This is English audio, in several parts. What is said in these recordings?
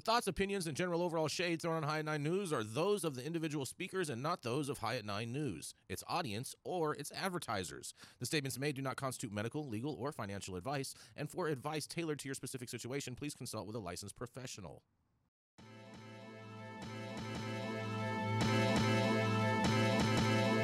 The thoughts, opinions, and general overall shade thrown on High at Nine News are those of the individual speakers and not those of High at Nine News, its audience, or its advertisers. The statements made do not constitute medical, legal, or financial advice, and for advice tailored to your specific situation, please consult with a licensed professional.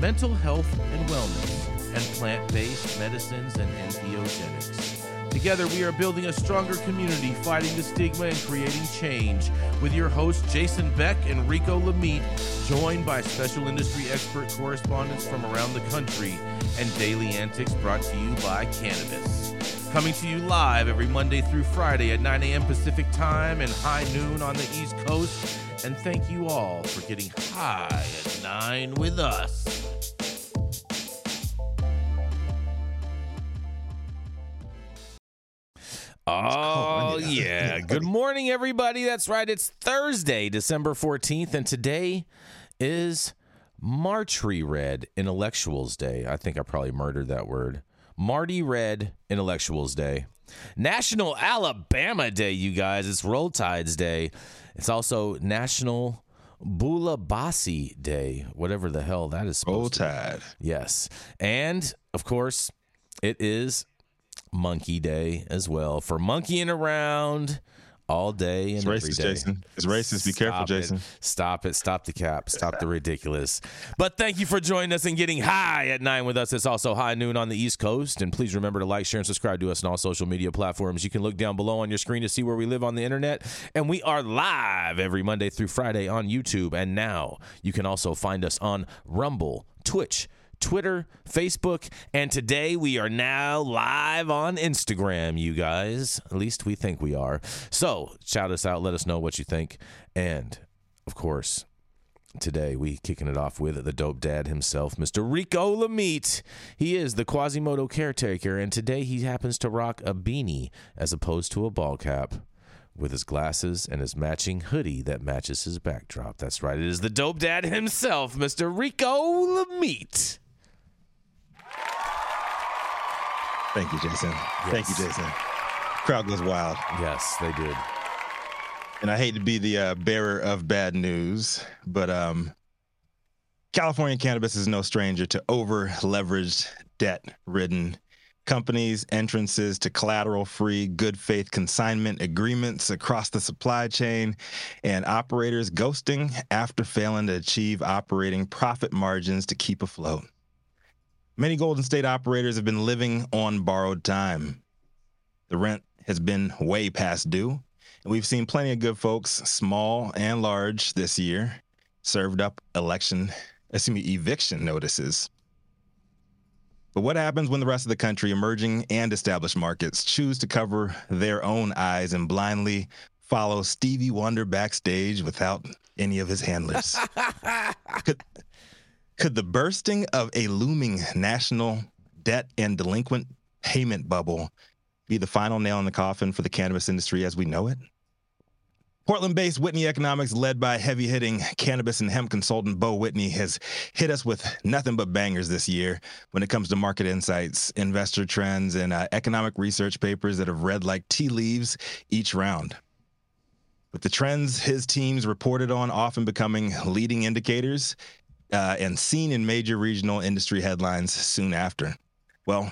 mental health and wellness, and plant based medicines and entheogenics. Together, we are building a stronger community, fighting the stigma and creating change. With your hosts, Jason Beck and Rico Lamitte, joined by special industry expert correspondents from around the country, and daily antics brought to you by Cannabis. Coming to you live every Monday through Friday at 9 a.m. Pacific Time and high noon on the East Coast. And thank you all for getting high at 9 with us. Oh, yeah. Good morning, everybody. That's right. It's Thursday, December 14th, and today is Martree Red Intellectuals Day. I think I probably murdered that word. Marty Red Intellectuals Day. National Alabama Day, you guys. It's Roll Tides Day. It's also National Bulabasi Day, whatever the hell that is Roll supposed to Tide. Yes. And of course, it is Monkey Day as well for monkeying around all day and It's every racist, day. Jason. It's racist. Be careful, it. Jason. Stop it. Stop the cap. Stop the ridiculous. But thank you for joining us and getting high at nine with us. It's also high noon on the East Coast. And please remember to like, share, and subscribe to us on all social media platforms. You can look down below on your screen to see where we live on the internet. And we are live every Monday through Friday on YouTube. And now you can also find us on Rumble, Twitch, Twitter, Facebook, and today we are now live on Instagram, you guys. At least we think we are. So shout us out, let us know what you think. And of course, today we kicking it off with the dope dad himself, Mr. Rico Lamitte. He is the Quasimodo caretaker, and today he happens to rock a beanie as opposed to a ball cap. With his glasses and his matching hoodie that matches his backdrop. That's right. It is the dope dad himself, Mr. Rico Lamitte. Thank you, Jason. Thank you, Yes. Jason. Crowd goes wild. Yes, they did. And I hate to be the uh, bearer of bad news, but um, California cannabis is no stranger to over leveraged, debt ridden companies, entrances to collateral free, good faith consignment agreements across the supply chain, and operators ghosting after failing to achieve operating profit margins to keep afloat. Many Golden State operators have been living on borrowed time. The rent has been way past due. And we've seen plenty of good folks, small and large, this year, served up election, excuse me, eviction notices. But what happens when the rest of the country, emerging and established markets, choose to cover their own eyes and blindly follow Stevie Wonder backstage without any of his handlers? could, could the bursting of a looming national debt and delinquent payment bubble be the final nail in the coffin for the cannabis industry as we know it? Portland based Whitney Economics, led by heavy hitting cannabis and hemp consultant Beau Whitney, has hit us with nothing but bangers this year when it comes to market insights, investor trends, and uh, economic research papers that have read like tea leaves each round. With the trends his teams reported on often becoming leading indicators uh, and seen in major regional industry headlines soon after. Well,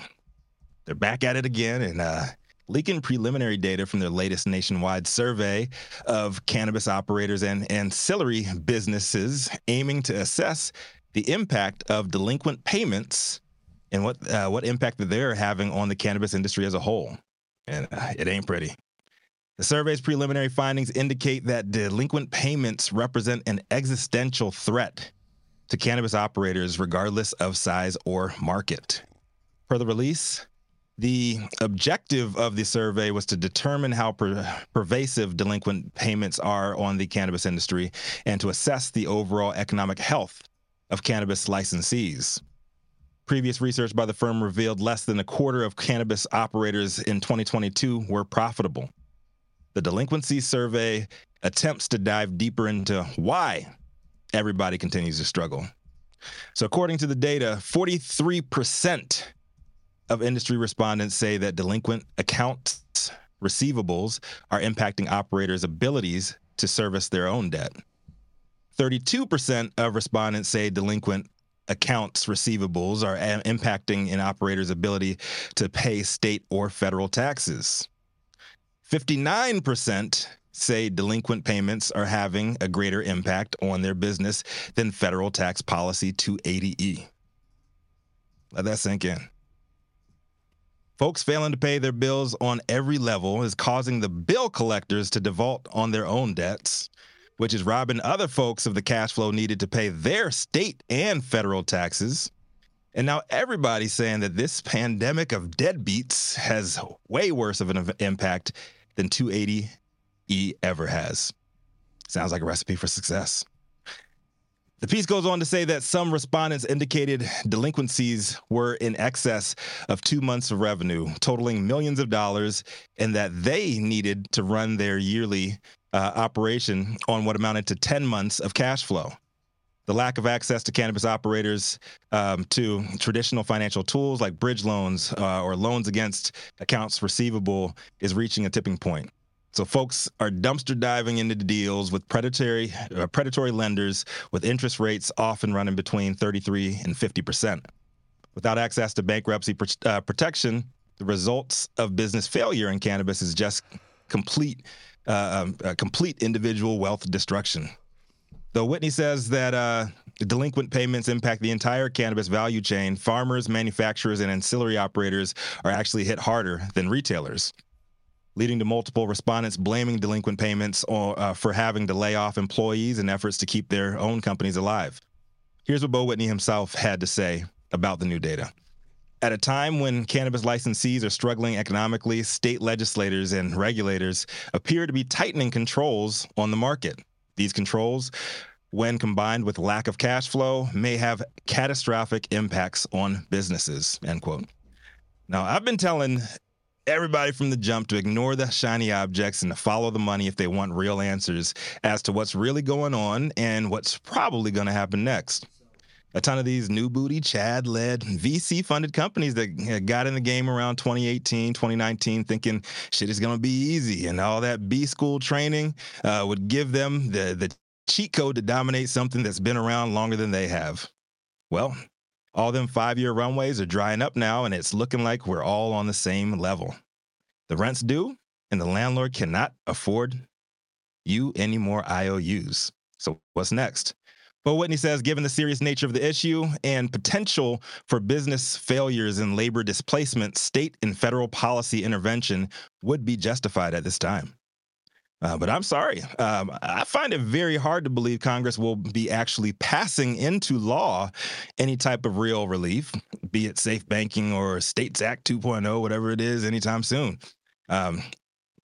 they're back at it again and uh, leaking preliminary data from their latest nationwide survey of cannabis operators and ancillary businesses aiming to assess the impact of delinquent payments and what uh, what impact that they're having on the cannabis industry as a whole. And uh, it ain't pretty. The survey's preliminary findings indicate that delinquent payments represent an existential threat to cannabis operators, regardless of size or market. Per the release, The objective of the survey was to determine how per- pervasive delinquent payments are on the cannabis industry and to assess the overall economic health of cannabis licensees. Previous research by the firm revealed less than a quarter of cannabis operators in 2022 were profitable. The delinquency survey attempts to dive deeper into why everybody continues to struggle. So, according to the data, 43% of industry respondents say that delinquent accounts receivables are impacting operators' abilities to service their own debt. 32% of respondents say delinquent accounts receivables are a- impacting an operator's ability to pay state or federal taxes. 59% say delinquent payments are having a greater impact on their business than federal tax policy 280E. Let that sink in. Folks failing to pay their bills on every level is causing the bill collectors to default on their own debts, which is robbing other folks of the cash flow needed to pay their state and federal taxes. And now everybody's saying that this pandemic of deadbeats has way worse of an impact than 280E ever has. Sounds like a recipe for success. The piece goes on to say that some respondents indicated delinquencies were in excess of two months of revenue, totaling millions of dollars, and that they needed to run their yearly uh, operation on what amounted to 10 months of cash flow. The lack of access to cannabis operators um, to traditional financial tools like bridge loans uh, or loans against accounts receivable is reaching a tipping point. So folks are dumpster diving into deals with predatory uh, predatory lenders with interest rates often running between 33 and 50 percent. Without access to bankruptcy pr- uh, protection, the results of business failure in cannabis is just complete uh, um, complete individual wealth destruction. Though Whitney says that uh, delinquent payments impact the entire cannabis value chain, farmers, manufacturers, and ancillary operators are actually hit harder than retailers leading to multiple respondents blaming delinquent payments or, uh, for having to lay off employees in efforts to keep their own companies alive. Here's what Beau Whitney himself had to say about the new data. At a time when cannabis licensees are struggling economically, state legislators and regulators appear to be tightening controls on the market. These controls, when combined with lack of cash flow, may have catastrophic impacts on businesses. End quote. Now, I've been telling everybody from the jump to ignore the shiny objects and to follow the money if they want real answers as to what's really going on and what's probably going to happen next. A ton of these new booty, Chad led, VC funded companies that got in the game around 2018, 2019, thinking shit is going to be easy and all that B school training uh, would give them the, the cheat code to dominate something that's been around longer than they have. Well, all them five year runways are drying up now, and it's looking like we're all on the same level. The rent's due, and the landlord cannot afford you any more IOUs. So, what's next? But Whitney says, given the serious nature of the issue and potential for business failures and labor displacement, state and federal policy intervention would be justified at this time. Uh, but I'm sorry. Um, I find it very hard to believe Congress will be actually passing into law any type of real relief, be it safe banking or States Act 2.0, whatever it is, anytime soon. Um,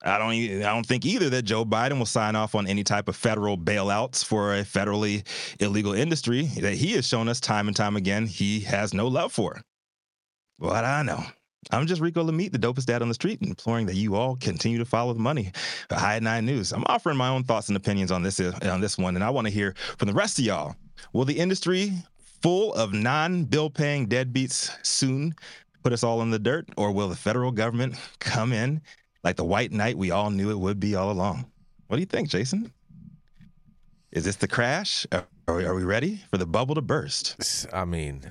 I don't. I don't think either that Joe Biden will sign off on any type of federal bailouts for a federally illegal industry that he has shown us time and time again he has no love for. What I know. I'm just Rico Lamitte, the dopest dad on the street, imploring that you all continue to follow the money. High Nine News. I'm offering my own thoughts and opinions on this on this one, and I want to hear from the rest of y'all. Will the industry full of non-bill paying deadbeats soon put us all in the dirt, or will the federal government come in like the white knight we all knew it would be all along? What do you think, Jason? Is this the crash? Are we, are we ready for the bubble to burst? I mean,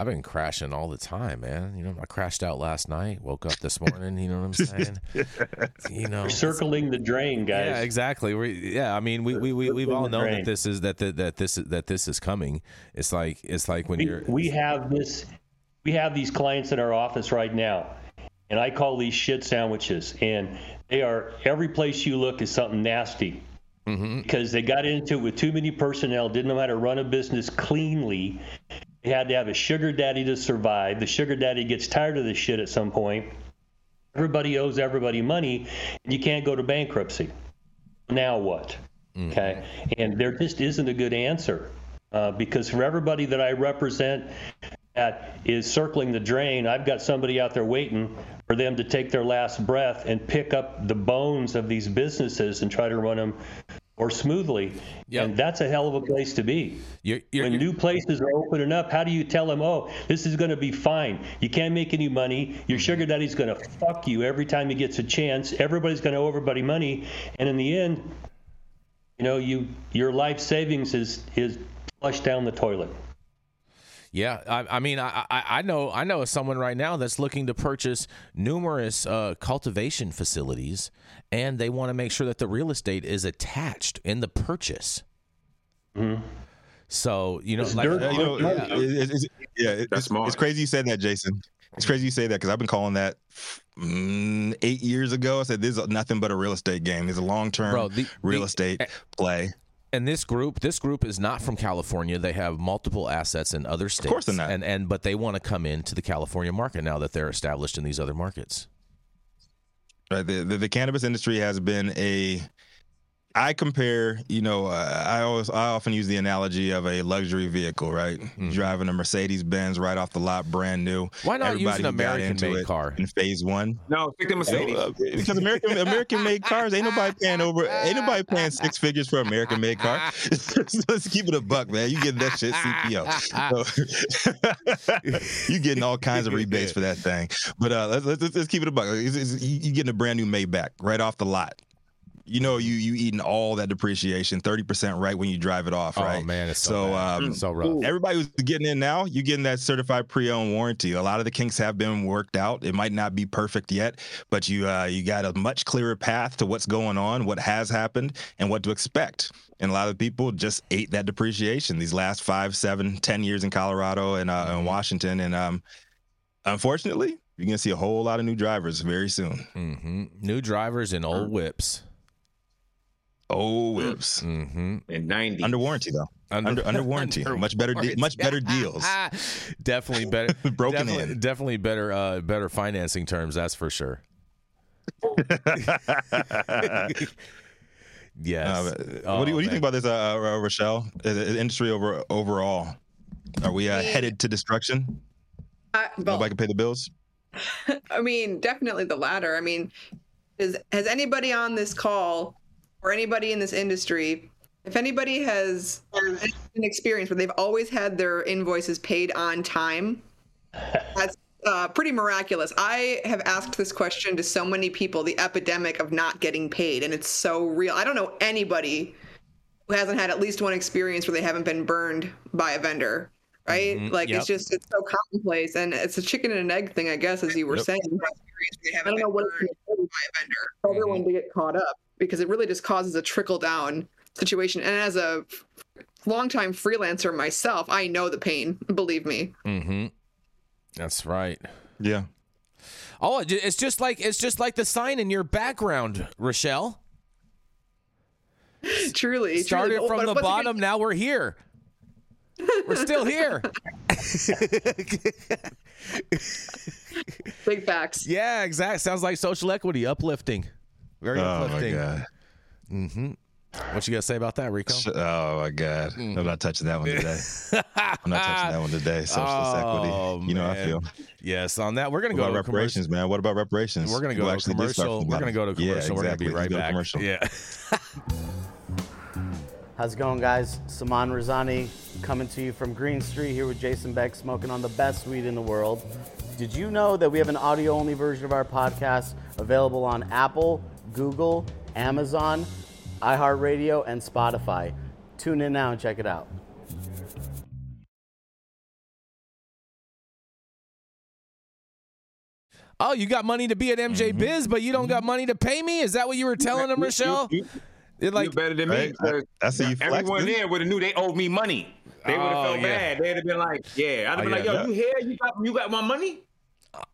I've been crashing all the time, man. You know, I crashed out last night, woke up this morning. You know what I'm saying? you know, We're circling the drain, guys. Yeah, exactly. we yeah, I mean, we we we we've all known that this is that the, that this is that this is coming. It's like it's like when we, you're. We have this. We have these clients in our office right now, and I call these shit sandwiches, and they are every place you look is something nasty. Mm-hmm. Because they got into it with too many personnel, didn't know how to run a business cleanly, They had to have a sugar daddy to survive. The sugar daddy gets tired of this shit at some point. Everybody owes everybody money, and you can't go to bankruptcy. Now what? Mm. Okay. And there just isn't a good answer uh, because for everybody that I represent that is circling the drain, I've got somebody out there waiting for them to take their last breath and pick up the bones of these businesses and try to run them more smoothly. Yep. And that's a hell of a place to be. You're, you're, when new places are opening up, how do you tell them, oh, this is going to be fine? You can't make any money. Your mm-hmm. sugar daddy's going to fuck you every time he gets a chance. Everybody's going to owe everybody money. And in the end, you know, you your life savings is is flushed down the toilet. Yeah, I, I mean, I, I know I know someone right now that's looking to purchase numerous uh, cultivation facilities, and they want to make sure that the real estate is attached in the purchase. Mm-hmm. So you know, like, you know, yeah, it's, it's, yeah it's, it's, crazy you said that, Jason. It's crazy you say that because I've been calling that mm, eight years ago. I said this is nothing but a real estate game. It's a long term real estate play. And this group, this group is not from California. They have multiple assets in other states. Of course, they're not. And and but they want to come into the California market now that they're established in these other markets. Right. The, the, the cannabis industry has been a I compare, you know, uh, I always, I often use the analogy of a luxury vehicle, right? Mm-hmm. Driving a Mercedes Benz right off the lot, brand new. Why not Everybody use an American made car in phase one? No, pick the Mercedes. Uh, because American American made cars ain't nobody paying over, ain't nobody paying six figures for American made car. Let's keep it a buck, man. You getting that shit CPO. So, you getting all kinds of rebates for that thing. But uh, let's, let's, let's keep it a buck. It's, it's, you getting a brand new Maybach right off the lot you know you you eating all that depreciation, thirty percent right when you drive it off, oh, right? Oh man, it's so, so, um, so rough. Everybody who's getting in now, you're getting that certified pre-owned warranty. A lot of the kinks have been worked out. It might not be perfect yet, but you uh, you got a much clearer path to what's going on, what has happened, and what to expect. And a lot of people just ate that depreciation these last five, seven, ten years in Colorado and uh, in mm-hmm. Washington, and um, unfortunately, you're gonna see a whole lot of new drivers very soon. Mm-hmm. New drivers and old whips. Oh, whips. Mm-hmm. In 90. Under warranty, though. Under, under, under warranty. under much better de- much better deals. definitely better. Broken definitely, in. Definitely better uh, better financing terms, that's for sure. yes. Uh, oh, what do you, what do you think about this, uh, uh Rachelle? industry over overall, are we uh, headed to destruction? Uh, well, Nobody can pay the bills. I mean, definitely the latter. I mean, is has anybody on this call or anybody in this industry, if anybody has an experience where they've always had their invoices paid on time, that's uh, pretty miraculous. I have asked this question to so many people the epidemic of not getting paid, and it's so real. I don't know anybody who hasn't had at least one experience where they haven't been burned by a vendor right? Mm-hmm. Like yep. it's just it's so commonplace, and it's a chicken and an egg thing, I guess, as you were yep. saying. I don't know what it's by a vendor. Everyone to get caught up because it really just causes a trickle down situation. And as a longtime freelancer myself, I know the pain. Believe me. Mm-hmm. That's right. Yeah. Oh, it's just like it's just like the sign in your background, Rachelle. Truly, started truly. from oh, the bottom. Now we're here. We're still here. Big facts. Yeah, exactly. Sounds like social equity, uplifting. Very oh uplifting. My God. Mm-hmm. What you got to say about that, Rico? Oh my God, mm. I'm not touching that one today. I'm not touching that one today. Socialist oh, equity. You know how I feel. Yes, on that we're gonna what go to reparations, man. What about reparations? We're gonna go to commercial. We're gonna go to commercial. Yeah, exactly. We're gonna be right back. Commercial. Yeah. How's it going, guys? Saman Razani coming to you from Green Street here with Jason Beck, smoking on the best weed in the world. Did you know that we have an audio only version of our podcast available on Apple, Google, Amazon, iHeartRadio, and Spotify? Tune in now and check it out. Oh, you got money to be at MJ mm-hmm. Biz, but you don't got money to pay me? Is that what you were telling him, Rachelle? It like better than me. Right? That's you everyone there would have knew they owed me money. They would have oh, felt yeah. bad. They'd have been like, "Yeah," I'd have oh, been yeah, like, "Yo, yeah. you here? You got you got my money?"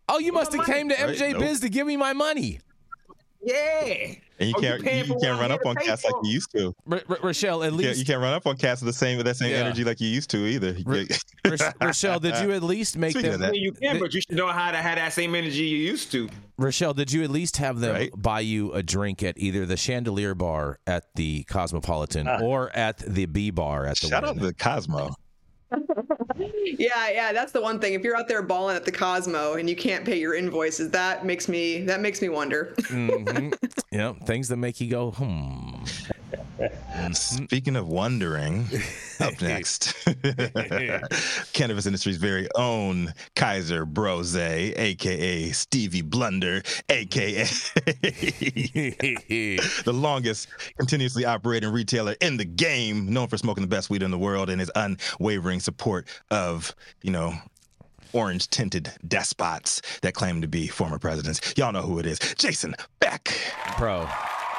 Oh, you must have came to MJ right? Biz nope. to give me my money. Yeah. And you oh, can't you, you can't run up on cats like you used to. R- R- Rachelle, at you least can't, you can't run up on cats with the same with that same yeah. energy like you used to either. R- Rachelle, did you at least make Speaking them? You can, but you should know how to have that same energy you used to. Rachelle, did you at least have them right? buy you a drink at either the Chandelier Bar at the Cosmopolitan uh, or at the B Bar at the? Shout out to the Cosmo. yeah, yeah, that's the one thing. If you're out there balling at the Cosmo and you can't pay your invoices, that makes me that makes me wonder. mm-hmm. Yeah, things that make you go, hmm. Mm-hmm. Speaking of wondering, up next, cannabis industry's very own Kaiser Brose, aka Stevie Blunder, aka the longest continuously operating retailer in the game, known for smoking the best weed in the world and his unwavering support of, you know, orange tinted despots that claim to be former presidents. Y'all know who it is. Jason Beck. Bro.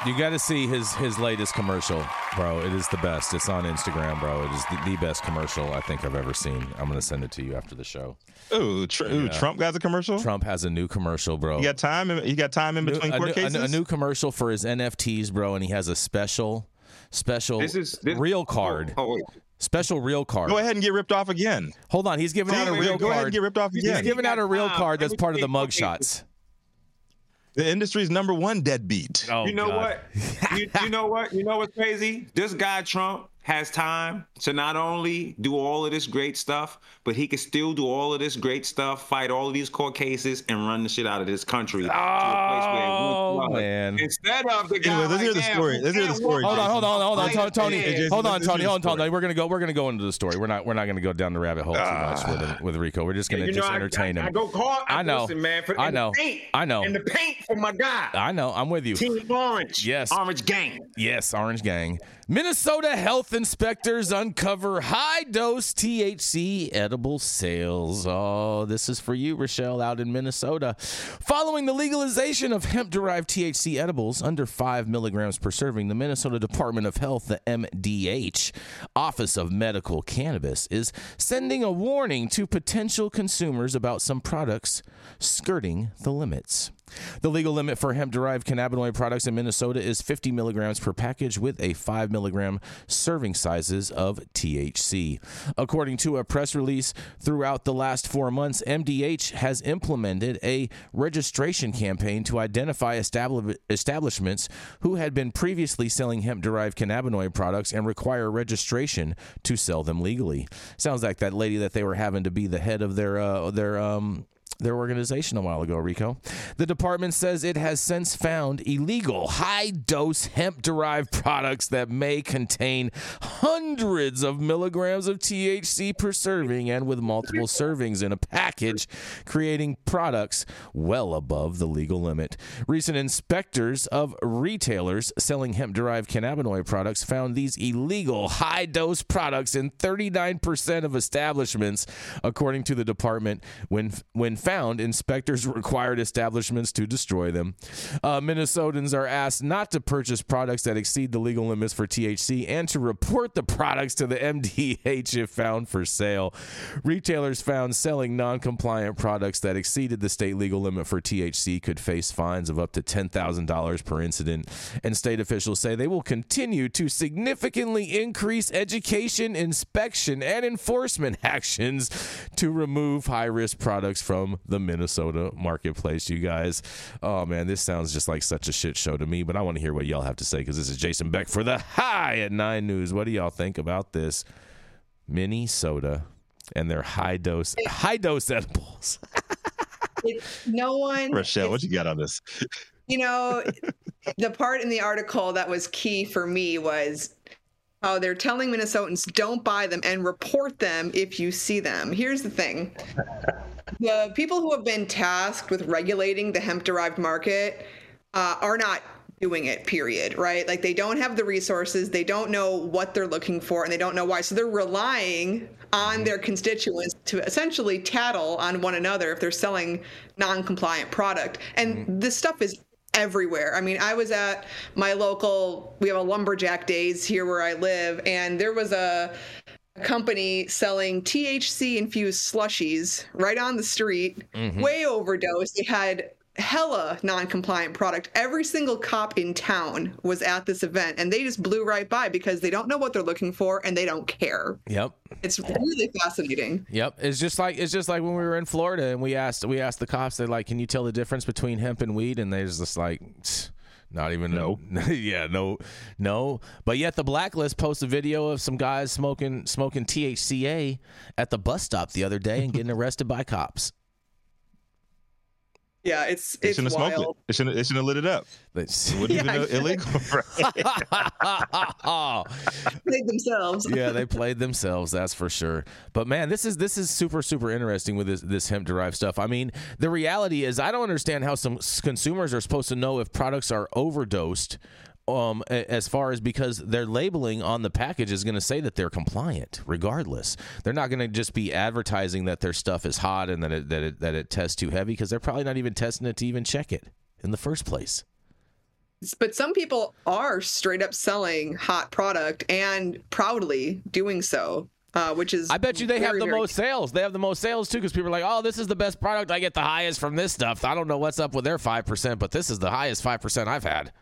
You got to see his his latest commercial, bro. It is the best. It's on Instagram, bro. It is the, the best commercial I think I've ever seen. I'm gonna send it to you after the show. Ooh, tr- yeah. ooh Trump got a commercial. Trump has a new commercial, bro. You got time? In, you got time in between court a, cases? A, a, new commercial for his NFTs, bro, and he has a special, special this is, this, real card. Oh, oh, Special real card. Go ahead and get ripped off again. Hold on, he's giving out a real go card. Go ahead and get ripped off again. He's giving out a real card that's part of the mugshots the industry's number one deadbeat. Oh, you know God. what? you, you know what? You know what's crazy? This guy Trump has time to not only do all of this great stuff, but he can still do all of this great stuff, fight all of these court cases, and run the shit out of this country oh, to a place where man. Instead of the guy anyway, let's hear the story. Let's hear the story. Hold on, hold on, hold on, Tony. Tony hold on, Tony. Hold on, Tony. We're gonna go. We're gonna go into the story. We're not. We're not gonna go down the rabbit hole too much with ah. with Rico. We're just gonna yeah, just know, entertain I, him. I, go call. I, I know, listen, man. For, I know. Paint, I know. And the paint for my guy. I know. I'm with you. Team Orange. Yes. Orange Gang. Yes, Orange Gang. Minnesota health inspectors uncover high dose THC edible sales. Oh, this is for you, Rachelle, out in Minnesota. Following the legalization of hemp derived THC edibles under 5 milligrams per serving, the Minnesota Department of Health, the MDH, Office of Medical Cannabis, is sending a warning to potential consumers about some products skirting the limits. The legal limit for hemp derived cannabinoid products in Minnesota is 50 milligrams per package with a 5 milligram serving sizes of THC. According to a press release, throughout the last four months, MDH has implemented a registration campaign to identify establishments who had been previously selling hemp derived cannabinoid products and require registration to sell them legally. Sounds like that lady that they were having to be the head of their uh, their um, their organization a while ago, Rico. The department says it has since found illegal high dose hemp derived products that may contain hundreds of milligrams of THC per serving and with multiple servings in a package, creating products well above the legal limit. Recent inspectors of retailers selling hemp derived cannabinoid products found these illegal high dose products in 39% of establishments, according to the department, when, when found, inspectors required establishments to destroy them. Uh, Minnesotans are asked not to purchase products that exceed the legal limits for THC and to report the products to the MDH if found for sale. Retailers found selling non compliant products that exceeded the state legal limit for THC could face fines of up to $10,000 per incident. And state officials say they will continue to significantly increase education, inspection, and enforcement actions to remove high risk products from the Minnesota marketplace, you guys. Oh man, this sounds just like such a shit show to me, but I want to hear what y'all have to say because this is Jason Beck for the High at Nine News. What do y'all think about this? Minnesota and their high dose high dose edibles. no one Rachelle, what you got on this? You know, the part in the article that was key for me was how they're telling Minnesotans don't buy them and report them if you see them. Here's the thing the people who have been tasked with regulating the hemp derived market uh, are not doing it period right like they don't have the resources they don't know what they're looking for and they don't know why so they're relying on mm-hmm. their constituents to essentially tattle on one another if they're selling non-compliant product and mm-hmm. this stuff is everywhere i mean i was at my local we have a lumberjack days here where i live and there was a company selling THC infused slushies right on the street, mm-hmm. way overdosed. They had hella non-compliant product. Every single cop in town was at this event, and they just blew right by because they don't know what they're looking for and they don't care. Yep. It's really fascinating. Yep. It's just like it's just like when we were in Florida and we asked we asked the cops. They're like, "Can you tell the difference between hemp and weed?" And they're just like. Not even no. yeah, no, no. But yet the blacklist posts a video of some guys smoking smoking THCA at the bus stop the other day and getting arrested by cops. Yeah, it's They it's shouldn't it. They shouldn't. They shouldn't have lit it up. They- It wouldn't Yeah, even I- illegal. Right? Played themselves. yeah, they played themselves. That's for sure. But man, this is this is super super interesting with this this hemp derived stuff. I mean, the reality is, I don't understand how some consumers are supposed to know if products are overdosed. Um, as far as because their labeling on the package is going to say that they're compliant, regardless. They're not going to just be advertising that their stuff is hot and that it that it that it tests too heavy because they're probably not even testing it to even check it in the first place. But some people are straight up selling hot product and proudly doing so, uh, which is I bet you they have the very most sales. They have the most sales too because people are like, "Oh, this is the best product. I get the highest from this stuff." I don't know what's up with their five percent, but this is the highest five percent I've had.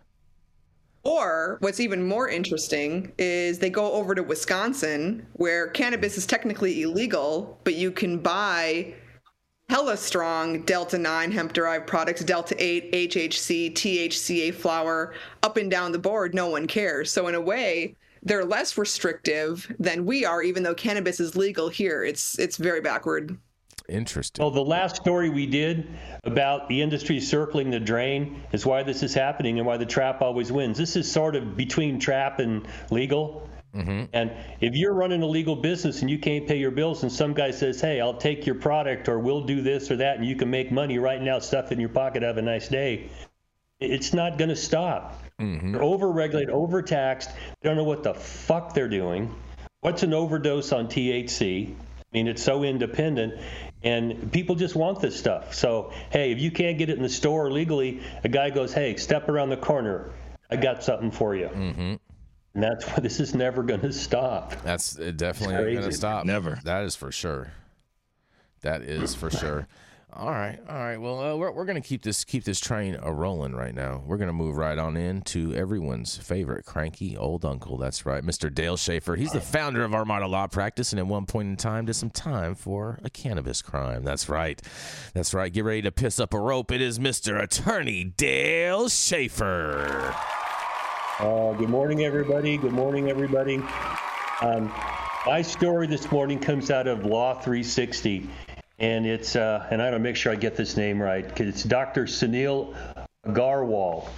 Or what's even more interesting is they go over to Wisconsin, where cannabis is technically illegal, but you can buy hella strong Delta 9 hemp derived products, Delta 8, HHC, THCA flower, up and down the board. No one cares. So, in a way, they're less restrictive than we are, even though cannabis is legal here. It's it's very backward. Interesting. Well, the last story we did about the industry circling the drain is why this is happening and why the trap always wins. This is sort of between trap and legal. Mm-hmm. And if you're running a legal business and you can't pay your bills, and some guy says, "Hey, I'll take your product, or we'll do this or that, and you can make money right now, stuff in your pocket, have a nice day," it's not going to stop. Mm-hmm. They're overregulated, overtaxed. They don't know what the fuck they're doing. What's an overdose on THC? I mean, it's so independent, and people just want this stuff. So, hey, if you can't get it in the store legally, a guy goes, "Hey, step around the corner. I got something for you." Mm-hmm. And that's why this is never going to stop. That's definitely not going to stop. Never. That is for sure. That is for sure. All right, all right. Well, uh, we're, we're gonna keep this keep this train a rolling right now. We're gonna move right on in to everyone's favorite cranky old uncle. That's right, Mr. Dale Schafer. He's the founder of Armada Law Practice, and at one point in time, did some time for a cannabis crime. That's right, that's right. Get ready to piss up a rope. It is Mr. Attorney Dale Schafer. Uh, good morning, everybody. Good morning, everybody. Um, my story this morning comes out of Law 360, and it's uh, and I gotta make sure I get this name right because it's Dr. Sunil Aggarwal.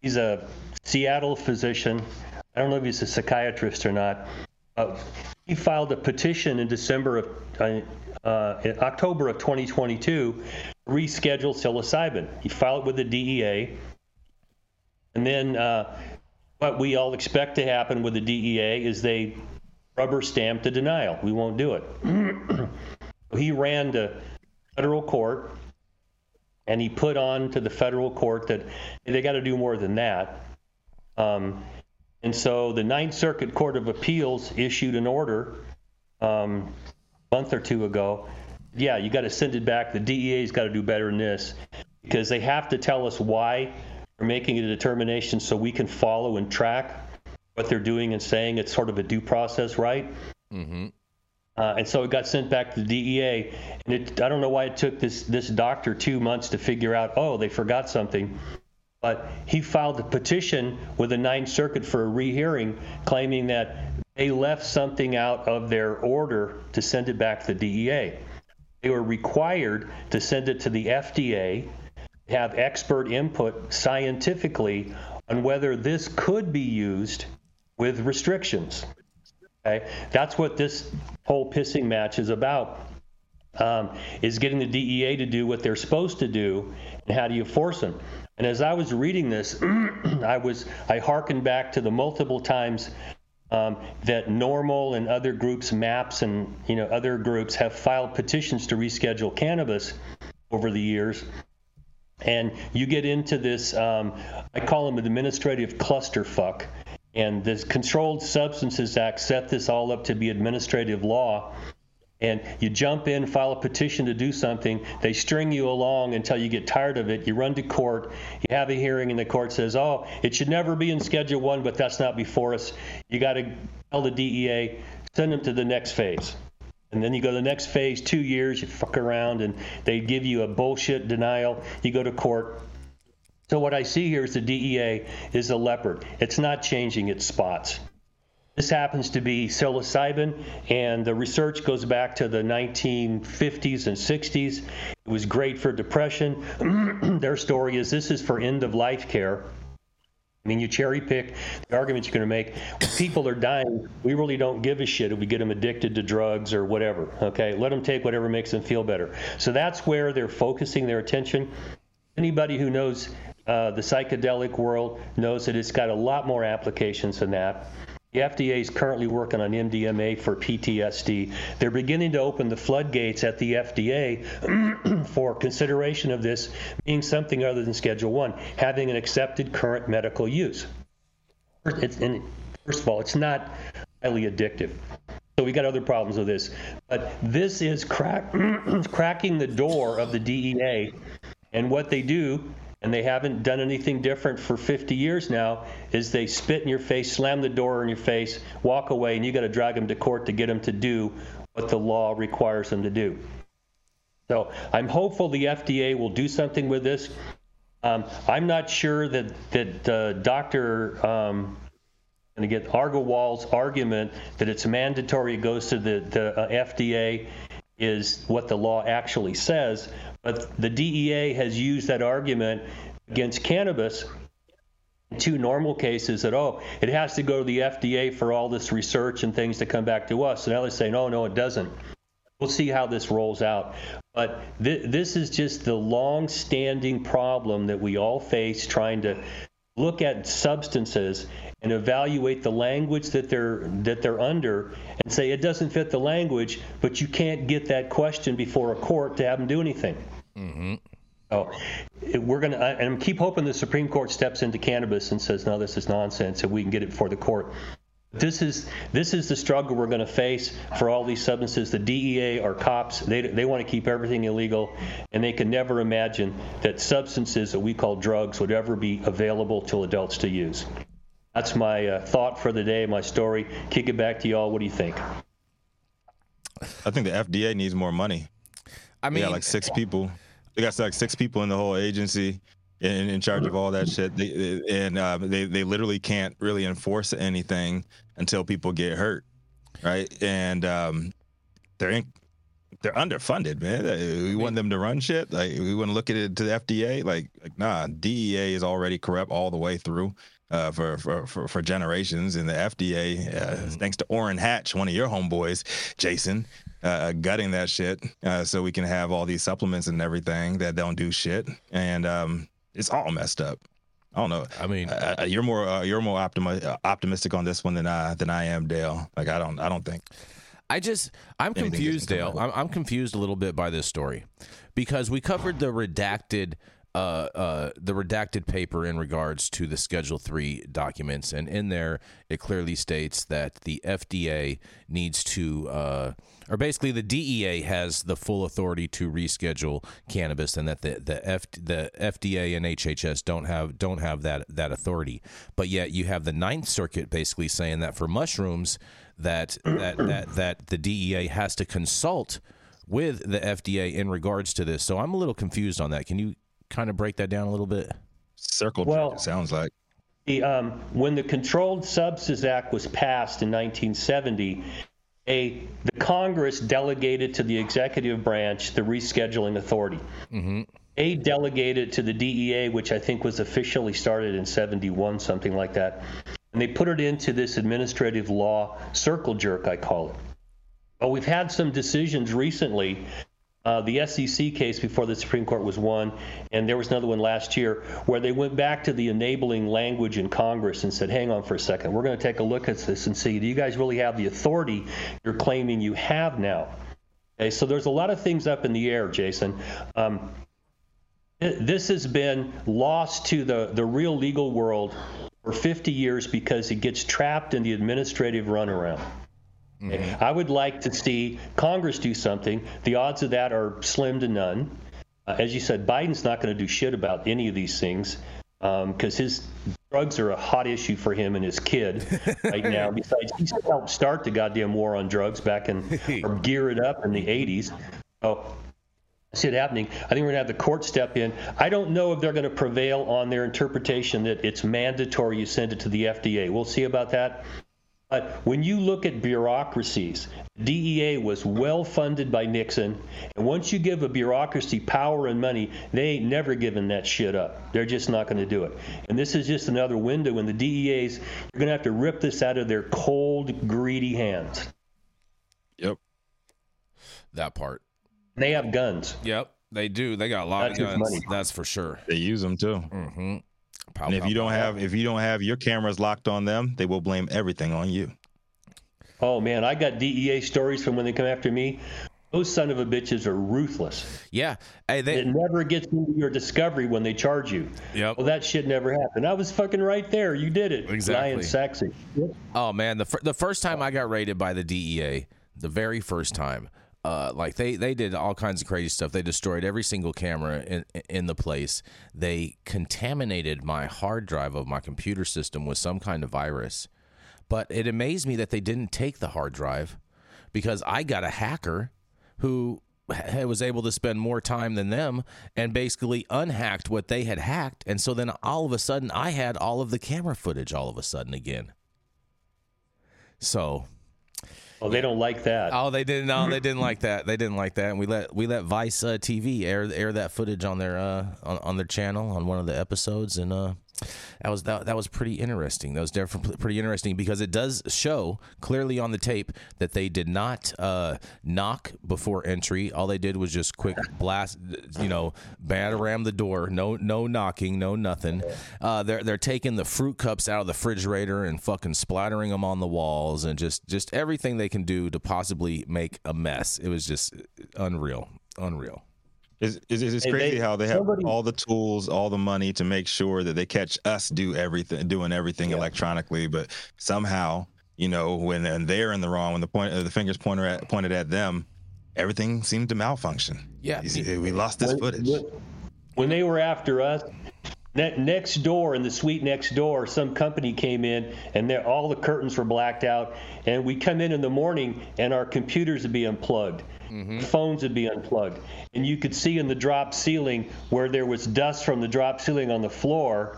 He's a Seattle physician. I don't know if he's a psychiatrist or not. Uh, he filed a petition in December of uh, uh, in October of 2022 to reschedule psilocybin. He filed it with the DEA. And then uh, what we all expect to happen with the DEA is they rubber stamp the denial. We won't do it. he ran to federal court and he put on to the federal court that they got to do more than that. Um, and so the Ninth Circuit Court of Appeals issued an order um, a month or two ago. Yeah, you got to send it back. The DEA's got to do better than this because they have to tell us why they're making a determination so we can follow and track what they're doing and saying. It's sort of a due process, right? Mm-hmm. Uh, and so it got sent back to the DEA, and it, I don't know why it took this this doctor two months to figure out. Oh, they forgot something, but he filed a petition with the Ninth Circuit for a rehearing, claiming that they left something out of their order to send it back to the DEA. They were required to send it to the FDA, have expert input scientifically on whether this could be used with restrictions. Okay, that's what this whole pissing match is about. Um, is getting the DEA to do what they're supposed to do, and how do you force them? And as I was reading this, I was I hearkened back to the multiple times um, that NORML and other groups, MAPS and you know other groups have filed petitions to reschedule cannabis over the years. And you get into this, um, I call them administrative clusterfuck. And the Controlled Substances Act set this all up to be administrative law. and you jump in, file a petition to do something. They string you along until you get tired of it. You run to court, you have a hearing, and the court says, "Oh, it should never be in Schedule One, but that's not before us." You got to tell the DEA, send them to the next phase. And then you go to the next phase, two years, you fuck around, and they give you a bullshit denial. You go to court. So what I see here is the DEA is a leopard. It's not changing its spots. This happens to be psilocybin, and the research goes back to the 1950s and 60s. It was great for depression. Their story is this is for end of life care. I mean, you cherry pick the arguments you're going to make. When people are dying, we really don't give a shit if we get them addicted to drugs or whatever. Okay, let them take whatever makes them feel better. So that's where they're focusing their attention. Anybody who knows uh, the psychedelic world knows that it's got a lot more applications than that. The FDA is currently working on MDMA for PTSD. They're beginning to open the floodgates at the FDA for consideration of this being something other than Schedule One, having an accepted current medical use. It's, and first of all, it's not highly addictive. So we got other problems with this, but this is crack, cracking the door of the DEA, and what they do and they haven't done anything different for 50 years now, is they spit in your face, slam the door in your face, walk away, and you got to drag them to court to get them to do what the law requires them to do. So I'm hopeful the FDA will do something with this. Um, I'm not sure that that uh, Dr. Um, and again, Aggarwal's argument that it's mandatory it goes to the, the uh, FDA is what the law actually says. But the DEA has used that argument against cannabis in two NORML cases that, oh, it has to go to the FDA for all this research and things to come back to us. So now they're saying, oh, no, it doesn't. We'll see how this rolls out. But th- this is just the long standing problem that we all face trying to look at substances and evaluate the language that they're that they're under and say it doesn't fit the language, but you can't get that question before a court to have them do anything. Mm-hmm. So we're to, and keep hoping the Supreme Court steps into cannabis and says, no, this is nonsense, and we can get it before the court. This is this is the struggle we're going to face for all these substances. The DEA or cops, they, they want to keep everything illegal, and they can never imagine that substances that we call drugs would ever be available to adults to use. That's my uh, thought for the day, my story. Kick it back to y'all. What do you think? I think the FDA needs more money. I mean, yeah, like six people. They got like six people in the whole agency in, in charge of all that shit. They, and uh, they they literally can't really enforce anything until people get hurt, right? And um, they're in, they're underfunded, man. We want them to run shit. Like we want to look at it to the FDA. Like, like nah, DEA is already corrupt all the way through. Uh, for, for, for for generations, and the FDA, uh, mm-hmm. thanks to Orrin Hatch, one of your homeboys, Jason, uh, gutting that shit, uh, so we can have all these supplements and everything that don't do shit, and um, it's all messed up. I don't know. I mean, uh, uh you're more uh, you're more optimi- uh, optimistic on this one than I than I am, Dale. Like I don't I don't think. I just I'm confused, Dale. I'm, I'm confused a little bit by this story because we covered the redacted uh, uh, the redacted paper in regards to the Schedule 3 documents. And in there, it clearly states that the FDA needs to, uh, or basically the DEA has the full authority to reschedule cannabis and that the, the, F, the FDA and HHS don't have, don't have that, that authority. But yet you have the Ninth Circuit basically saying that for mushrooms, that, that, that, that the DEA has to consult with the FDA in regards to this. So I'm a little confused on that. Can you kind of break that down a little bit? Circle well, sounds like. The, um, when the Controlled Substances Act was passed in 1970, a the Congress delegated to the executive branch the rescheduling authority. Mm-hmm. A delegated to the DEA, which I think was officially started in 71, something like that. And they put it into this administrative law circle jerk, I call it. Well, we've had some decisions recently uh, the SEC case before the Supreme Court was won, and there was another one last year where they went back to the enabling language in Congress and said, hang on for a second, we're going to take a look at this and see, do you guys really have the authority you're claiming you have now? Okay, so there's a lot of things up in the air, Jason. Um, this has been lost to the, the real legal world for 50 years because it gets trapped in the administrative runaround. Mm-hmm. I would like to see Congress do something. The odds of that are slim to none. Uh, as you said, Biden's not going to do shit about any of these things because um, his drugs are a hot issue for him and his kid right now. Besides, he's helped start the goddamn war on drugs back in, or gear it up in the 80s. So I see it happening. I think we're going to have the court step in. I don't know if they're going to prevail on their interpretation that it's mandatory you send it to the FDA. We'll see about that. But when you look at bureaucracies, DEA was well funded by Nixon, and once you give a bureaucracy power and money, they ain't never giving that shit up. They're just not going to do it. And this is just another window in the DEA's. You're going to have to rip this out of their cold, greedy hands. Yep. That part. They have guns. Yep, they do. They got a lot That's of guns. money. That's for sure. They use them too. Mm-hmm. Pow, And if pow, you don't pow. have if you don't have your cameras locked on them, they will blame everything on you. Oh man, I got DEA stories from when they come after me. Those son of a bitches are ruthless. yeah, hey, they, It never gets into your discovery when they charge you. Yep. Well, that shit never happened. I was fucking right there. You did it. Exactly. Ryan Saxey. Yep. Oh man, the fir- the first time I got raided by the DEA, the very first time, uh, like they they did all kinds of crazy stuff. They destroyed every single camera in in the place. They contaminated my hard drive of my computer system with some kind of virus. But it amazed me that they didn't take the hard drive because I got a hacker who was able to spend more time than them and basically unhacked what they had hacked and so then all of a sudden I had all of the camera footage all of a sudden again. So, Oh, they don't like that. oh, they didn't. No, they didn't like that. They didn't like that, and we let we let Vice uh, TV air air that footage on their uh on, on their channel on one of the episodes, and uh that was that, that was pretty interesting. That was definitely pretty interesting because it does show clearly on the tape that they did not uh knock before entry. All they did was just quick blast, you know, bat around the door. No no knocking, no nothing. Uh, they're they're taking the fruit cups out of the refrigerator and fucking splattering them on the walls and just just everything they can do to possibly make a mess. It was just unreal, unreal. It's, it's, it's Hey, crazy they- how they have somebody- all the tools, all the money to make sure that they catch us do everything, doing everything electronically. But somehow, you know, when and they're in the wrong, when the point, the fingers pointed at pointed at them, everything seemed to malfunction. Yeah. Eh, we lost this When- footage. when- When they were after us, ne- next door in the suite next door, some company came in and all the curtains were blacked out. And we come in in the morning and our computers would be unplugged, phones would be unplugged, and you could see in the drop ceiling where there was dust from the drop ceiling on the floor.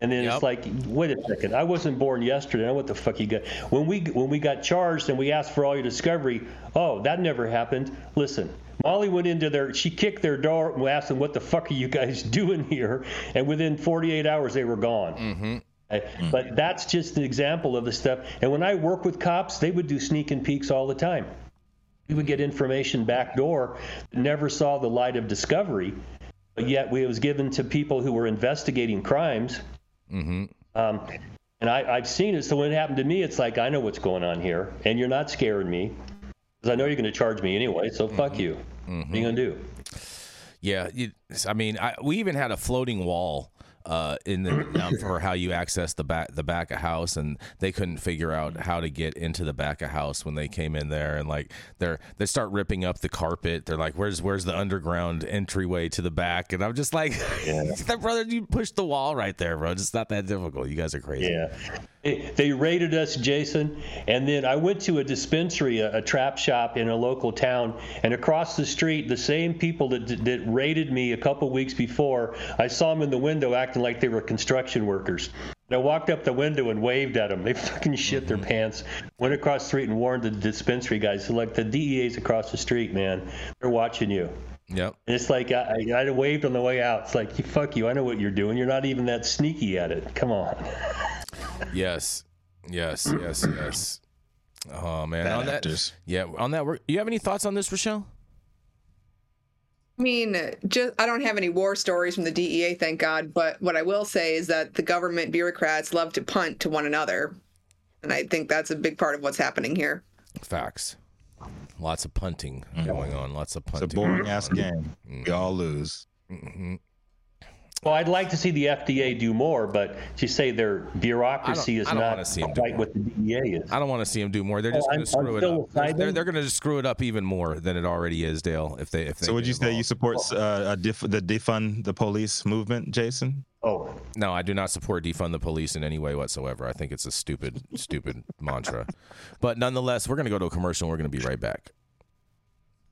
And then Yep. it's like, wait a second, I wasn't born yesterday. I know what the fuck you got. When we when we got charged and we asked for all your discovery, oh, that never happened. Listen, Molly went into their, she kicked their door and asked them, what the fuck are you guys doing here? And within 48 hours, they were gone. Mm-hmm. But that's just an example of the stuff. And when I work with cops, they would do sneak and peeks all the time. We would get information backdoor, never saw the light of discovery, but yet we, it was given to people who were investigating crimes. Mm-hmm. Um, and I, I've seen it. So when it happened to me, it's like I know what's going on here, and you're not scaring me because I know you're going to charge me anyway. So fuck you. What are you going to do? Yeah, you, I mean, I, we even had a floating wall uh, in the um, for how you access the back the back of house, and they couldn't figure out how to get into the back of house when they came in there, and like they're they start ripping up the carpet. They're like, "Where's where's the underground entryway to the back?" And I'm just like, "That brother, you pushed the wall right there, bro. It's not that difficult. You guys are crazy." Yeah. They, they raided us, Jason, and then I went to a dispensary, a, a trap shop in a local town, and across the street, the same people that, that raided me a couple weeks before, I saw them in the window acting like they were construction workers. And I walked up the window and waved at them. They fucking shit their mm-hmm. pants. Went across the street and warned the dispensary guys. So like the DEA's across the street, man. They're watching you. Yep. And it's like I, I waved on the way out. It's like fuck you. I know what you're doing. You're not even that sneaky at it. Come on. Yes. Yes. Yes. Yes. Oh man. Bad on that. actors. Yeah. On that. work- You have any thoughts on this, Rachelle? I mean, just I don't have any war stories from the DEA, thank God. But what I will say is that the government bureaucrats love to punt to one another, and I think that's a big part of what's happening here. Facts. Lots of punting going on. Lots of punting. It's a boring ass game. Mm-hmm. We all lose. Mm-hmm. Well, I'd like to see the FDA do more, but to say their bureaucracy is don't not wanna see 'em do quite more. what the DEA is. I don't want to see them do more. They're just Oh, going to screw I'm it up. They're, they're, they're going to screw it up even more than it already is, Dale. If they if they So would get you say you support uh, a def- the defund the police movement, Jason? Oh, No, I do not support defund the police in any way whatsoever. I think it's a stupid, stupid mantra. But nonetheless, we're going to go to a commercial and we're going to be right back.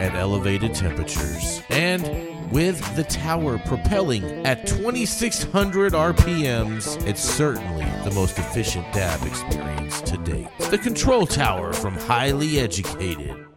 at elevated temperatures. And with the tower propelling at 2600 RPMs, it's certainly the most efficient dab experience to date. The control tower from Highly Educated.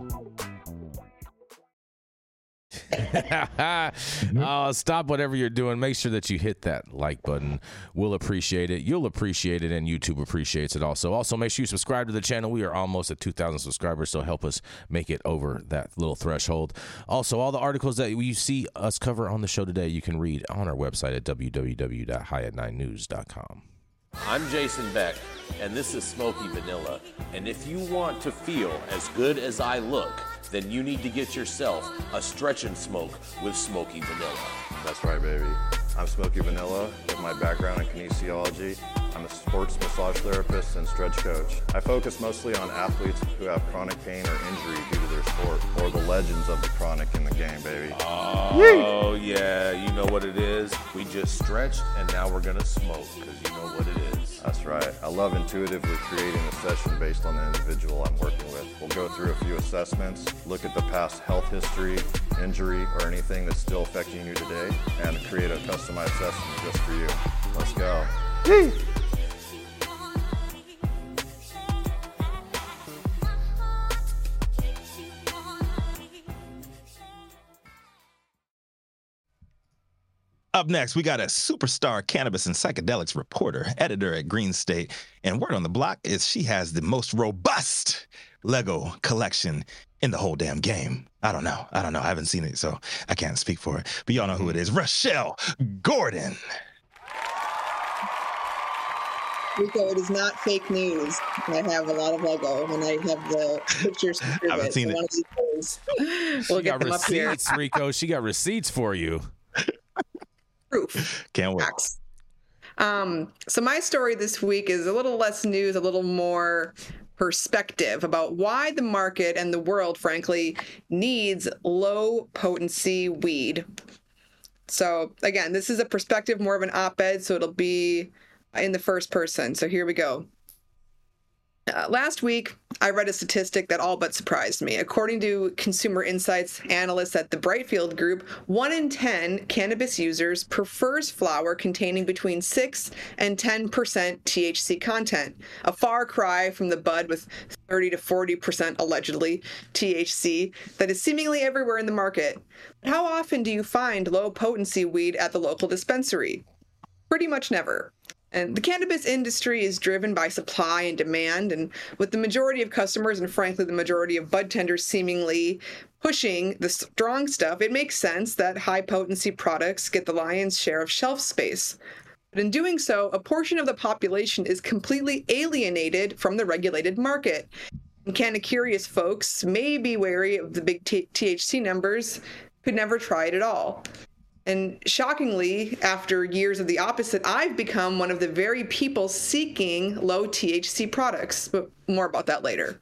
Oh, stop whatever you're doing. Make sure that you hit that like button. We'll appreciate it. You'll appreciate it, and YouTube appreciates it also. Also, make sure you subscribe to the channel. We are almost at 2,000 subscribers, so help us make it over that little threshold. Also, all the articles that you see us cover on the show today, you can read on our website at www.highat9news.com. I'm Jason Beck, and this is Smoky Vanilla. And if you want to feel as good as I look, then you need to get yourself a stretch and smoke with Smoky Vanilla. That's right, baby. I'm Smokey Vanilla. With my background in kinesiology, I'm a sports massage therapist and stretch coach. I focus mostly on athletes who have chronic pain or injury due to their sport, or the legends of the chronic in the game, baby. Oh, yeah, you know what it is. We just stretched, and now we're gonna smoke, because you know what it is. That's right. I love intuitively creating a session based on the individual I'm working with. We'll go through a few assessments, look at the past health history, injury, or anything that's still affecting you today, and create a customized session just for you. Let's go. Up next, we got a superstar cannabis and psychedelics reporter, editor at Green State. And word on the block is she has the most robust Lego collection in the whole damn game. I don't know. I don't know. I haven't seen it, so I can't speak for it. But y'all know who it is. Rachelle Gordon. Rico, it is not fake news. I have a lot of Lego and I have the pictures to prove haven't it. seen So it. One of these days, She we'll got get them up here. receipts, Rico. She got receipts for you. Proof. Can't wait. Facts. Um, so my story this week is a little less news, a little more perspective about why the market and the world, frankly, needs low potency weed. So again, this is a perspective, more of an op-ed, so it'll be in the first person. So here we go. Uh, last week, I read a statistic that all but surprised me. According to consumer insights analysts at the Brightfield Group, 1 in 10 cannabis users prefers flower containing between 6 and 10% THC content, a far cry from the bud with 30 to 40% allegedly THC that is seemingly everywhere in the market. How often do you find low potency weed at the local dispensary? Pretty much never. And the cannabis industry is driven by supply and demand, and with the majority of customers and frankly the majority of bud tenders seemingly pushing the strong stuff, it makes sense that high potency products get the lion's share of shelf space. But in doing so, a portion of the population is completely alienated from the regulated market. And kind of curious folks may be wary of the big t- THC numbers, could never try it at all. And shockingly, after years of the opposite, I've become one of the very people seeking low THC products. But more about that later.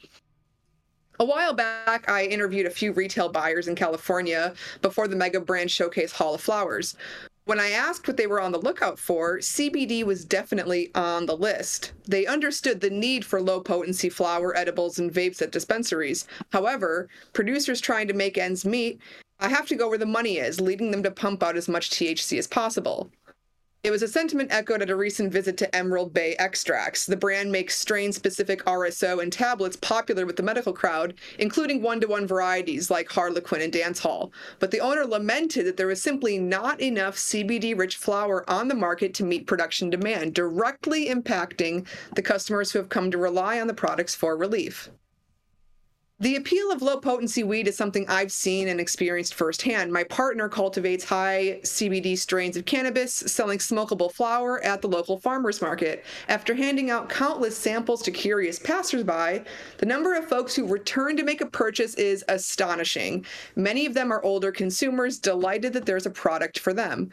A while back, I interviewed a few retail buyers in California before the Mega Brand Showcase Hall of Flowers. When I asked what they were on the lookout for, CBD was definitely on the list. They understood the need for low potency flower edibles and vapes at dispensaries. However, producers trying to make ends meet I have to go where the money is, leading them to pump out as much THC as possible. It was a sentiment echoed at a recent visit to Emerald Bay Extracts. The brand makes strain specific RSO and tablets popular with the medical crowd, including one to one varieties like Harlequin and Dancehall. But the owner lamented that there was simply not enough CBD rich flower on the market to meet production demand, directly impacting the customers who have come to rely on the products for relief. The appeal of low potency weed is something I've seen and experienced firsthand. My partner cultivates high CBD strains of cannabis, selling smokable flower at the local farmers market. After handing out countless samples to curious passersby, the number of folks who return to make a purchase is astonishing. Many of them are older consumers delighted that there's a product for them.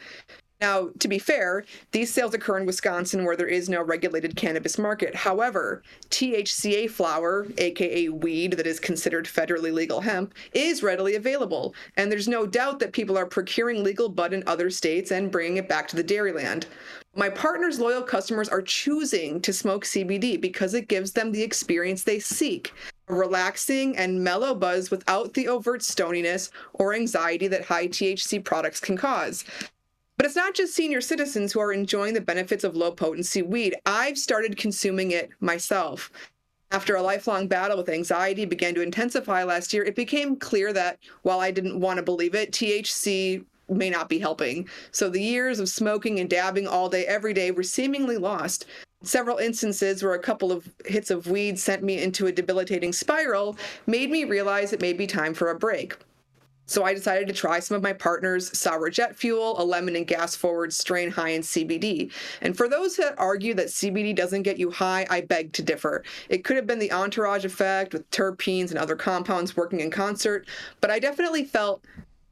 Now, to be fair, these sales occur in Wisconsin where there is no regulated cannabis market. However, THCA flower, aka weed that is considered federally legal hemp, is readily available, and there's no doubt that people are procuring legal bud in other states and bringing it back to the dairyland. My partner's loyal customers are choosing to smoke CBD because it gives them the experience they seek a relaxing and mellow buzz without the overt stoniness or anxiety that high THC products can cause. But it's not just senior citizens who are enjoying the benefits of low potency weed. I've started consuming it myself. After a lifelong battle with anxiety began to intensify last year, it became clear that while I didn't want to believe it, THC may not be helping. So the years of smoking and dabbing all day, every day were seemingly lost. Several instances where a couple of hits of weed sent me into a debilitating spiral made me realize it may be time for a break. So I decided to try some of my partner's sour jet fuel, a lemon and gas forward strain high in CBD. And for those that argue that CBD doesn't get you high, I beg to differ. It could have been the entourage effect with terpenes and other compounds working in concert, but I definitely felt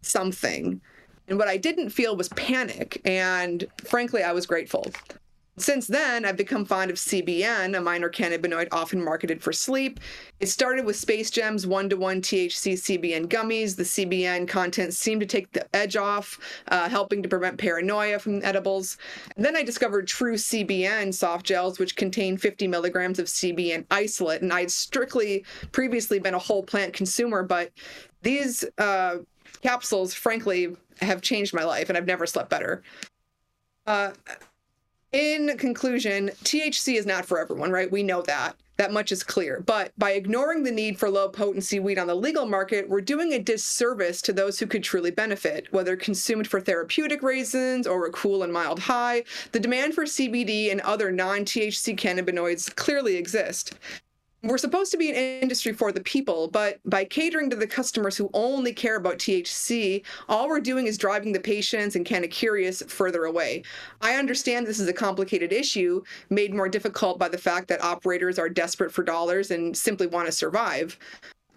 something. And what I didn't feel was panic, and frankly, I was grateful. Since then, I've become fond of CBN, a minor cannabinoid often marketed for sleep. It started with Space Gem's one to one THC CBN gummies. The CBN content seemed to take the edge off, uh, helping to prevent paranoia from edibles. And then I discovered True CBN soft gels, which contain 50 milligrams of CBN isolate. And I'd strictly previously been a whole plant consumer, but these uh, capsules, frankly, have changed my life, and I've never slept better. Uh, in conclusion, THC is not for everyone, right? We know that. That much is clear. But by ignoring the need for low potency weed on the legal market, we're doing a disservice to those who could truly benefit. Whether consumed for therapeutic reasons or a cool and mild high, the demand for CBD and other non THC cannabinoids clearly exist we're supposed to be an industry for the people, but by catering to the customers who only care about THC, all we're doing is driving the patients and kind of curious further away. I understand this is a complicated issue, made more difficult by the fact that operators are desperate for dollars and simply want to survive.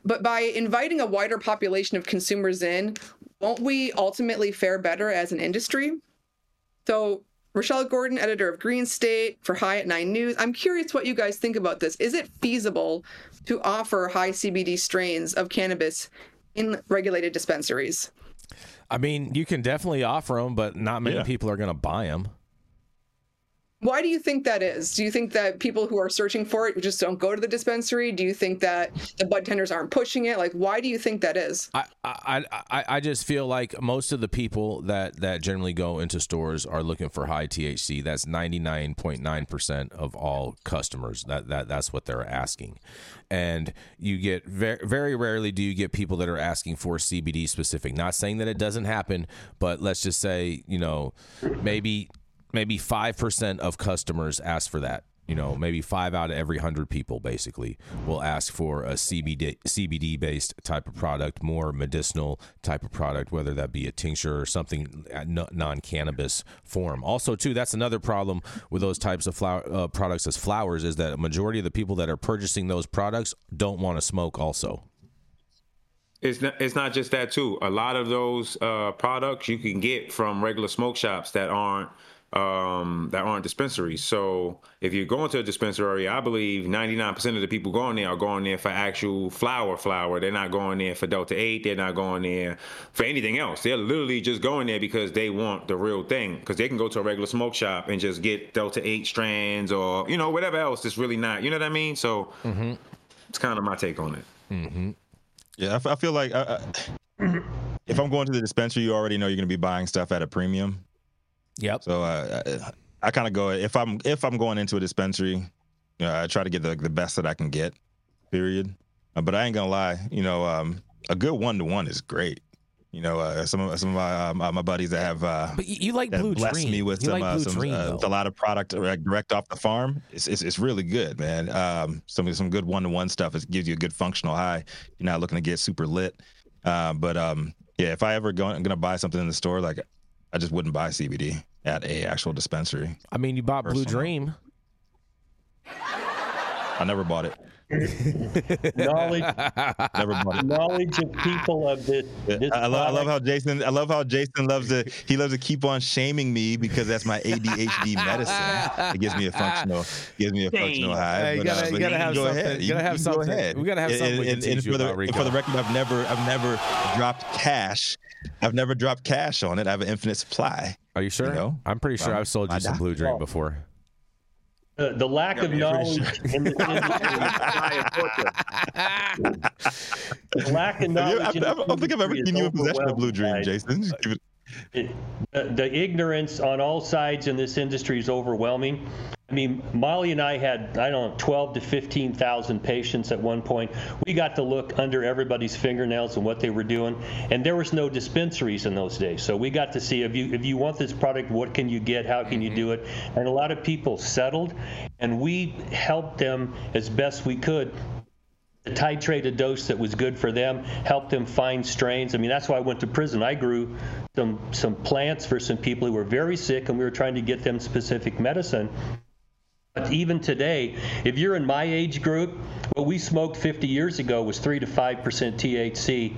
But by inviting a wider population of consumers in, won't we ultimately fare better as an industry? So, Rachelle Gordon, editor of Green State for High at Nine News. I'm curious what you guys think about this. Is it feasible to offer high CBD strains of cannabis in regulated dispensaries? I mean, you can definitely offer them, but not many Yeah. people are going to buy them. Why do you think that is? Do you think that people who are searching for it just don't go to the dispensary? Do you think that the bud tenders aren't pushing it? Like, why do you think that is? I, I, I, I just feel like most of the people that, that generally go into stores are looking for high THC. That's 99.9% of all customers. That, that That's what they're asking. And you get very, very rarely do you get people that are asking for CBD specific. Not saying that it doesn't happen, but let's just say, you know, maybe maybe 5% of customers ask for that. You know, maybe five out of every hundred people basically will ask for a CBD CBD based type of product, more medicinal type of product, whether that be a tincture or something non cannabis form. Also, too, that's another problem with those types of flower uh, products as flowers is that a majority of the people that are purchasing those products don't want to smoke. Also, It's not, it's not just that too. A lot of those uh, products you can get from regular smoke shops that aren't um, that aren't dispensaries. So if you're going to a dispensary, I believe 99% of the people going there are going there for actual flower flower. They're not going there for Delta 8. They're not going there for anything else. They're literally just going there because they want the real thing. Because they can go to a regular smoke shop and just get Delta 8 strands or, you know, whatever else that's really not, you know what I mean? So it's kind of my take on it. Yeah, I, f- I feel like uh, uh, if I'm going to the dispensary, you already know you're going to be buying stuff at a premium. Yep. So uh, I, I kind of go if I'm if I'm going into a dispensary, you know, I try to get the the best that I can get. Period. Uh, but I ain't gonna lie, you know, um, a good one to one is great. You know, uh, some of some of my uh, my buddies that have uh, But you, you like Blue blessed Dream. me with you some, like uh, some Dream, uh, a lot of product direct, direct off the farm. It's, it's it's really good, man. Um, some some good one to one stuff. It gives you a good functional high. You're not looking to get super lit. Uh, but um, yeah, if I ever go, I'm gonna buy something in the store, like I just wouldn't buy CBD at a actual dispensary. I mean, you bought Blue Personal. Dream. I never bought it. knowledge, Never bought it. knowledge of people of this. this I, I love, I love how Jason. I love how Jason loves to. He loves to keep on shaming me because that's my ADHD medicine. It gives me a functional, gives me a functional high. Hey, you gotta- you but gotta can have go something. ahead. You gotta have can go something. ahead. We gotta have And- something we and- can and for the. For the record, I've never, I've never dropped cash. I've never dropped cash on it. I have an infinite supply. Are you sure? You know? I'm pretty sure Well, I've sold you some Blue Dream before. The, the lack of Yeah, I'm pretty knowledge in this industry. the lack of Have knowledge. you- I, in I don't think I've ever seen you in possession of Blue Dream, Jason. Just give it- it- the, the ignorance on all sides in this industry is overwhelming. I mean, Molly and I had, I don't know, 12 to 15,000 patients at one point. We got to look under everybody's fingernails and what they were doing. And there was no dispensaries in those days. So we got to see if you if you want this product, what can you get? How can you do mm-hmm. it? And a lot of people settled and we helped them as best we could to titrate a dose that was good for them, help them find strains. I mean, that's why I went to prison. I grew some some plants for some people who were very sick, and we were trying to get them specific medicine. But even today, if you're in my age group, what we smoked 50 years ago was three to five percent THC.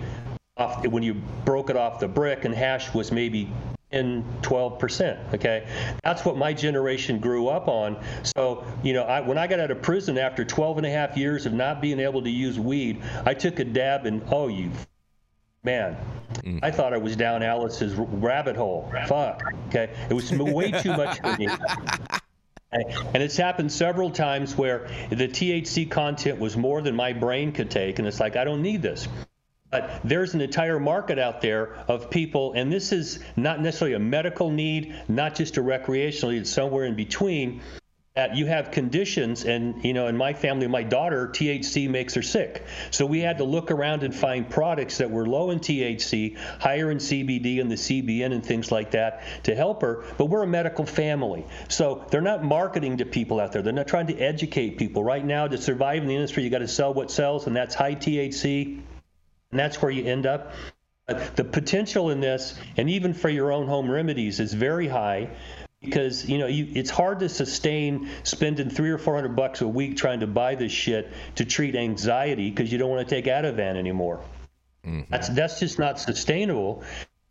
Off, when you broke it off the brick, and hash was maybe 10, 12 percent. Okay, that's what my generation grew up on. So you know, I, when I got out of prison after 12 and a half years of not being able to use weed, I took a dab, and oh, you man, mm. I thought I was down Alice's rabbit hole. Fuck. Okay, it was way too much for me. And it's happened several times where the THC content was more than my brain could take, and it's like I don't need this. But there's an entire market out there of people, and this is not necessarily a medical need, not just a recreational need, it's somewhere in between. That you have conditions, and you know, in my family, my daughter, THC makes her sick. So we had to look around and find products that were low in THC, higher in CBD and the CBN and things like that to help her. But we're a medical family, so they're not marketing to people out there. They're not trying to educate people. Right now, to survive in the industry, you got to sell what sells, and that's high THC and that's where you end up. The potential in this, and even for your own home remedies, is very high because you know you, it's hard to sustain spending three or four hundred bucks a week trying to buy this shit to treat anxiety because you don't want to take Ativan anymore. Mm-hmm. That's that's just not sustainable.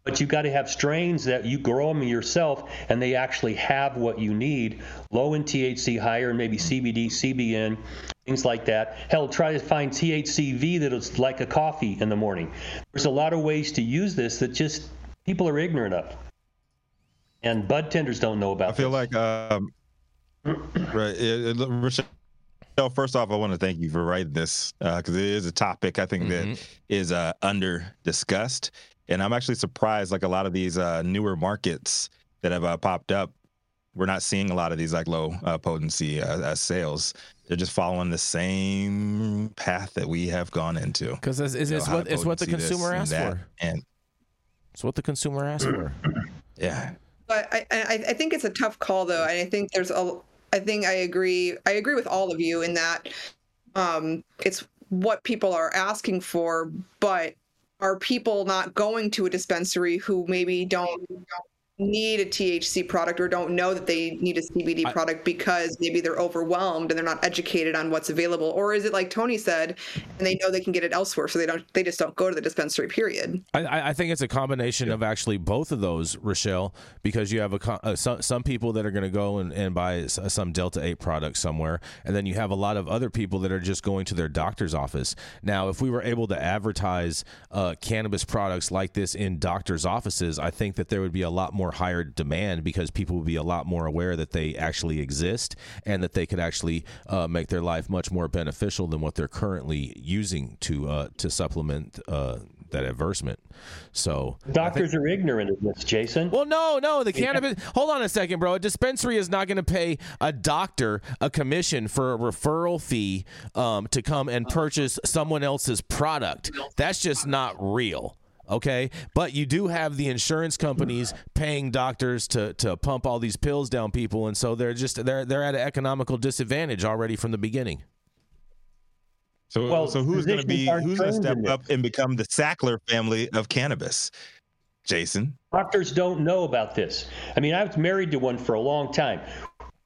But you've got to have strains that you grow them yourself, and they actually have what you need, low in THC, higher in maybe CBD, CBN, things like that. Hell, try to find THCV that is like a coffee in the morning. There's a lot of ways to use this that just people are ignorant of, and bud tenders don't know about. I feel this. like, um, right, it, it, Rachelle. First off, I want to thank you for writing this because it is a topic I think that is uh, under discussed, and I'm actually surprised. Like a lot of these uh, newer markets that have uh, popped up, we're not seeing a lot of these like low uh, potency uh, uh, sales. They're just following the same path that we have gone into. Because it's, it's, You know, it's what it's what the consumer and asked for. and It's what the consumer asked for. yeah, But I, I, think it's a tough call though, and I think there's a. I think I agree. I agree with all of you in that um, it's what people are asking for, but are people not going to a dispensary who maybe don't need a THC product or don't know that they need a CBD product because maybe they're overwhelmed and they're not educated on what's available, or is it like Tony said, and they know they can get it elsewhere, so they don't they just don't go to the dispensary. Period. I- I, I think it's a combination of actually both of those, Rachelle, because you have a co- uh, some some people that are going to go and, and buy some Delta Eight product somewhere, and then you have a lot of other people that are just going to their doctor's office. Now, if we were able to advertise uh, cannabis products like this in doctors' offices, I think that there would be a lot more higher demand because people would be a lot more aware that they actually exist and that they could actually uh, make their life much more beneficial than what they're currently using to uh, to supplement uh, that adversement. So Doctors are ignorant of this, Jason. well, no, no. The cannabis. Hold on a second, bro. A dispensary is not going to pay a doctor a commission for a referral fee um, to come and purchase someone else's product. That's just not real. Okay, but you do have the insurance companies paying doctors to to pump all these pills down people, and so they're just they're they're at an economical disadvantage already from the beginning. So, Well, so who's going to be who's going to step up and become the Sackler family of cannabis? Jason. Doctors don't know about this. I mean, I was married to one for a long time.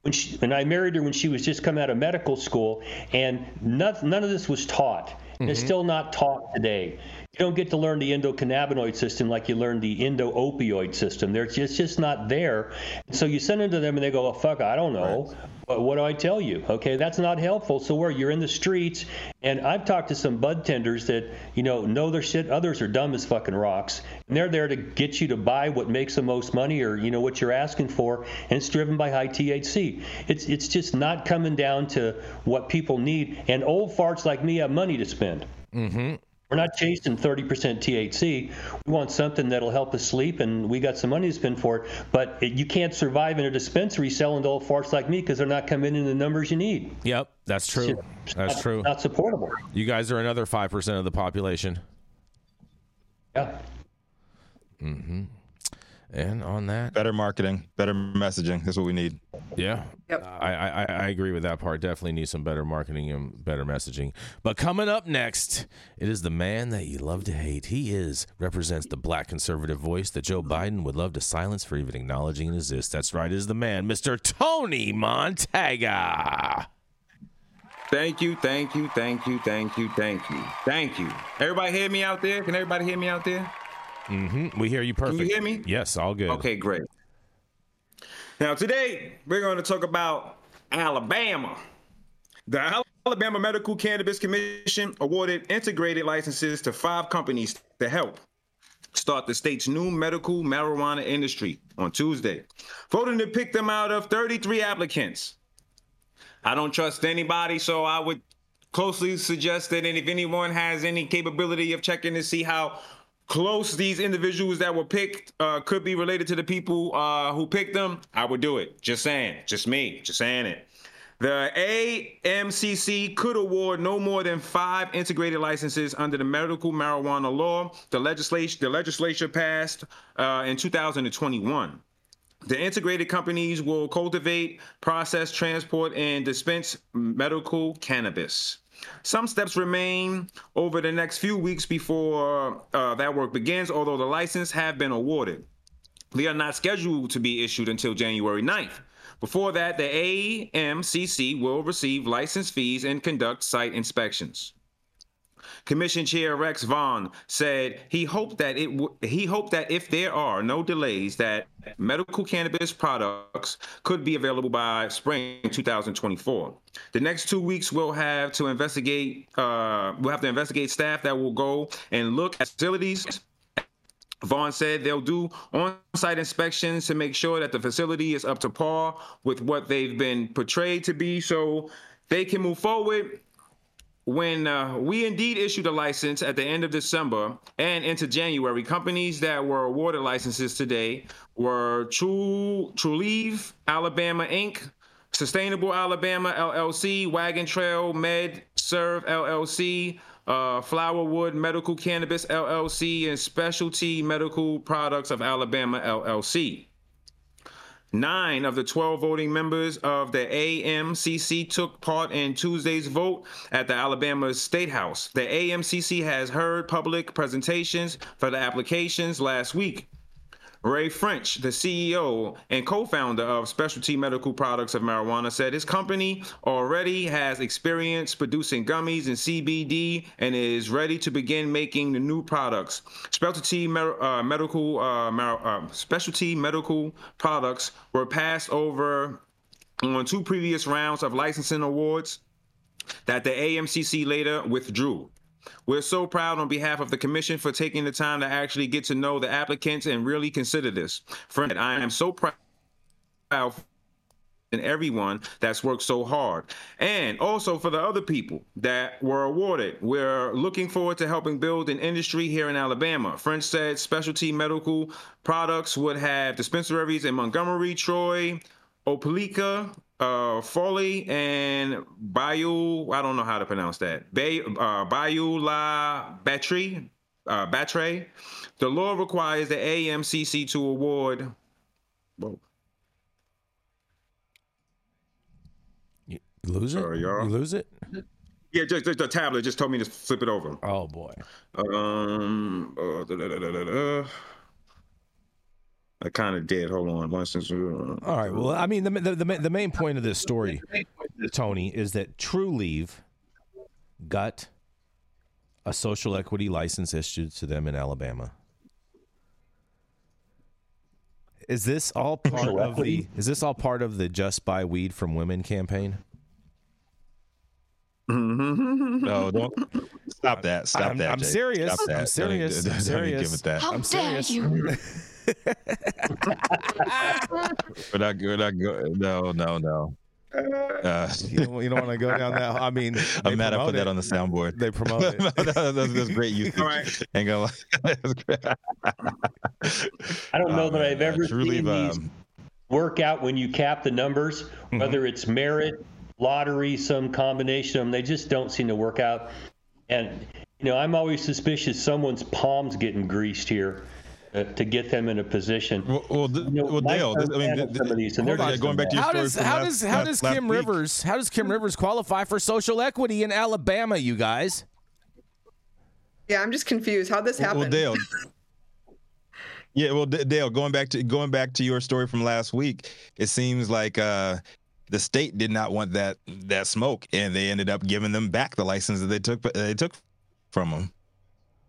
When she, when I married her when she was just coming out of medical school, and none, none of this was taught. And It's mm-hmm. still not taught today. You don't get to learn the endocannabinoid system like you learn the endo-opioid system. There's just just not there. So you send them to them, and they go, "Oh fuck, I don't know. What, what do I tell you?" Okay, that's not helpful. So where you're in the streets, and I've talked to some bud tenders that you know know their shit. Others are dumb as fucking rocks, and they're there to get you to buy what makes the most money, or you know what you're asking for, and it's driven by high THC. It's it's just not coming down to what people need. And old farts like me have money to spend. Mm-hmm. We're not chasing 30% THC. We want something that'll help us sleep, and we got some money to spend for it. But it, you can't survive in a dispensary selling to old farts like me because they're not coming in the numbers you need. Yep, that's true. It's That's not, true. Not supportable. You guys are another five percent of the population. Yeah. Mm-hmm. And on that, Better marketing, better messaging. That's what we need. yeah, Yep. I, I I agree with that part. Definitely need some better marketing and better messaging. But coming up next, it is the man that you love to hate. He is represents the black conservative voice that Joe Biden would love to silence for even acknowledging it exists. That's right, is the man, Mr. Tony Montaga. Thank you, thank you, thank you, thank you, thank you, thank you. Everybody hear me out there? Can everybody hear me out there? Mm-hmm. We hear you perfect. Can you hear me? Yes, all good. Okay, great. Now, today we're going to talk about Alabama. The Alabama Medical Cannabis Commission awarded integrated licenses to five companies to help start the state's new medical marijuana industry on Tuesday, voting to pick them out of 33 applicants. I don't trust anybody, so I would closely suggest that if anyone has any capability of checking to see how close these individuals that were picked uh, could be related to the people uh, who picked them, I would do it. Just saying. Just me. Just saying it. The AMCC could award no more than five integrated licenses under the medical marijuana law. The legislation, the legislature passed uh, in 2021. The integrated companies will cultivate, process, transport, and dispense medical cannabis. Some steps remain over the next few weeks before uh, that work begins, although the license have been awarded. They are not scheduled to be issued until January 9th. Before that, the AMCC will receive license fees and conduct site inspections. Commission Chair Rex Vaughn said he hoped that it w- he hoped that if there are no delays, that medical cannabis products could be available by spring 2024. The next two weeks we'll have to investigate. Uh, we'll have to investigate staff that will go and look at facilities. Vaughn said they'll do on-site inspections to make sure that the facility is up to par with what they've been portrayed to be, so they can move forward when uh, we indeed issued a license at the end of December and into January, companies that were awarded licenses today were True Trulieve Alabama Inc., Sustainable Alabama LLC, Wagon Trail Med Serve LLC, uh, Flowerwood Medical Cannabis LLC, and Specialty Medical Products of Alabama LLC. Nine of the 12 voting members of the AMCC took part in Tuesday's vote at the Alabama State House. The AMCC has heard public presentations for the applications last week. Ray French, the CEO and co founder of Specialty Medical Products of Marijuana, said his company already has experience producing gummies and CBD and is ready to begin making the new products. Specialty uh, medical uh, mar- uh, specialty medical products were passed over on two previous rounds of licensing awards that the AMCC later withdrew. We're so proud on behalf of the commission for taking the time to actually get to know the applicants and really consider this. Friend, I am so proud and everyone that's worked so hard. And also for the other people that were awarded. We're looking forward to helping build an industry here in Alabama. French said specialty medical products would have dispensaries in Montgomery, Troy, Opelika, uh, Foley, and Bayou. I don't know how to pronounce that. Bay, uh, Bayou La Battery. uh, Batray. The law requires the AMCC to award. Whoa. You lose it? Sorry, y'all. You lose it? Yeah, just, just the tablet just told me to flip it over. Oh boy. Um, uh, da, da, da. I kind of did. Hold on, one second. All right. Well, I mean, the, the the the main point of this story, Tony, is that Trulieve got a social equity license issued to them in Alabama. Is this all part of the? Is this all part of the Just Buy Weed from Women campaign? Mm-hmm. No, don't stop that. Stop I'm- that. I'm Jake. serious. Stop that. I'm Don't serious. I'm don't even serious. Give it that. How I'm dare serious. you? We're not. We're not go- No, no, no. Uh, You don't, don't want to go down that. I mean, they I'm mad I promote put that on the soundboard. They promote it. that's, that's great usage. All right. Ain't gonna lie. I don't know Oh, that I've ever True seen Leave, these um, work out when you cap the numbers, Mm-hmm. whether it's merit, lottery, some combination of them. They just don't seem to work out. And you know, I'm always suspicious someone's palms getting greased here to get them in a position. Well, well, th- You know, well Dale, this, I mean, handled th- some of these, and they're on, going back to your How story does how last- does how does Kim week. Rivers how does Kim Rivers qualify for social equity in Alabama? You guys. Yeah, I'm just confused. How'd this happened. Well, Dale. Yeah, well, D- Dale, going back to going back to your story from last week, it seems like uh, the state did not want that that smoke, and they ended up giving them back the license that they took they took from them.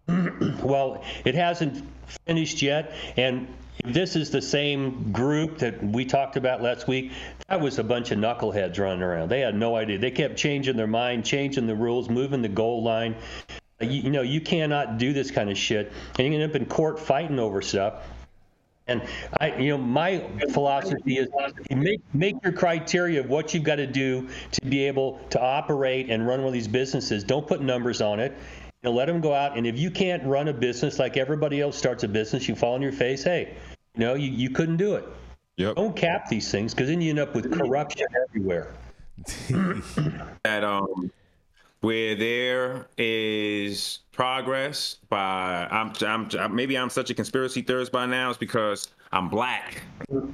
Well, it hasn't finished yet, and this is the same group that we talked about last week. That was a bunch of knuckleheads running around. They had no idea. They kept changing their mind, changing the rules, moving the goal line. Uh, you, you know, you cannot do this kind of shit, and you end up in court fighting over stuff. And I, you know, my philosophy is make make your criteria of what you've got to do to be able to operate and run one of these businesses. Don't put numbers on it. You know, let them go out. And if you can't run a business like everybody else starts a business, you fall on your face. Hey, you know, you, you couldn't do it. Yep. Don't cap these things because then you end up with corruption everywhere. that um where there is progress by I'm, I'm maybe I'm such a conspiracy theorist by now is because I'm black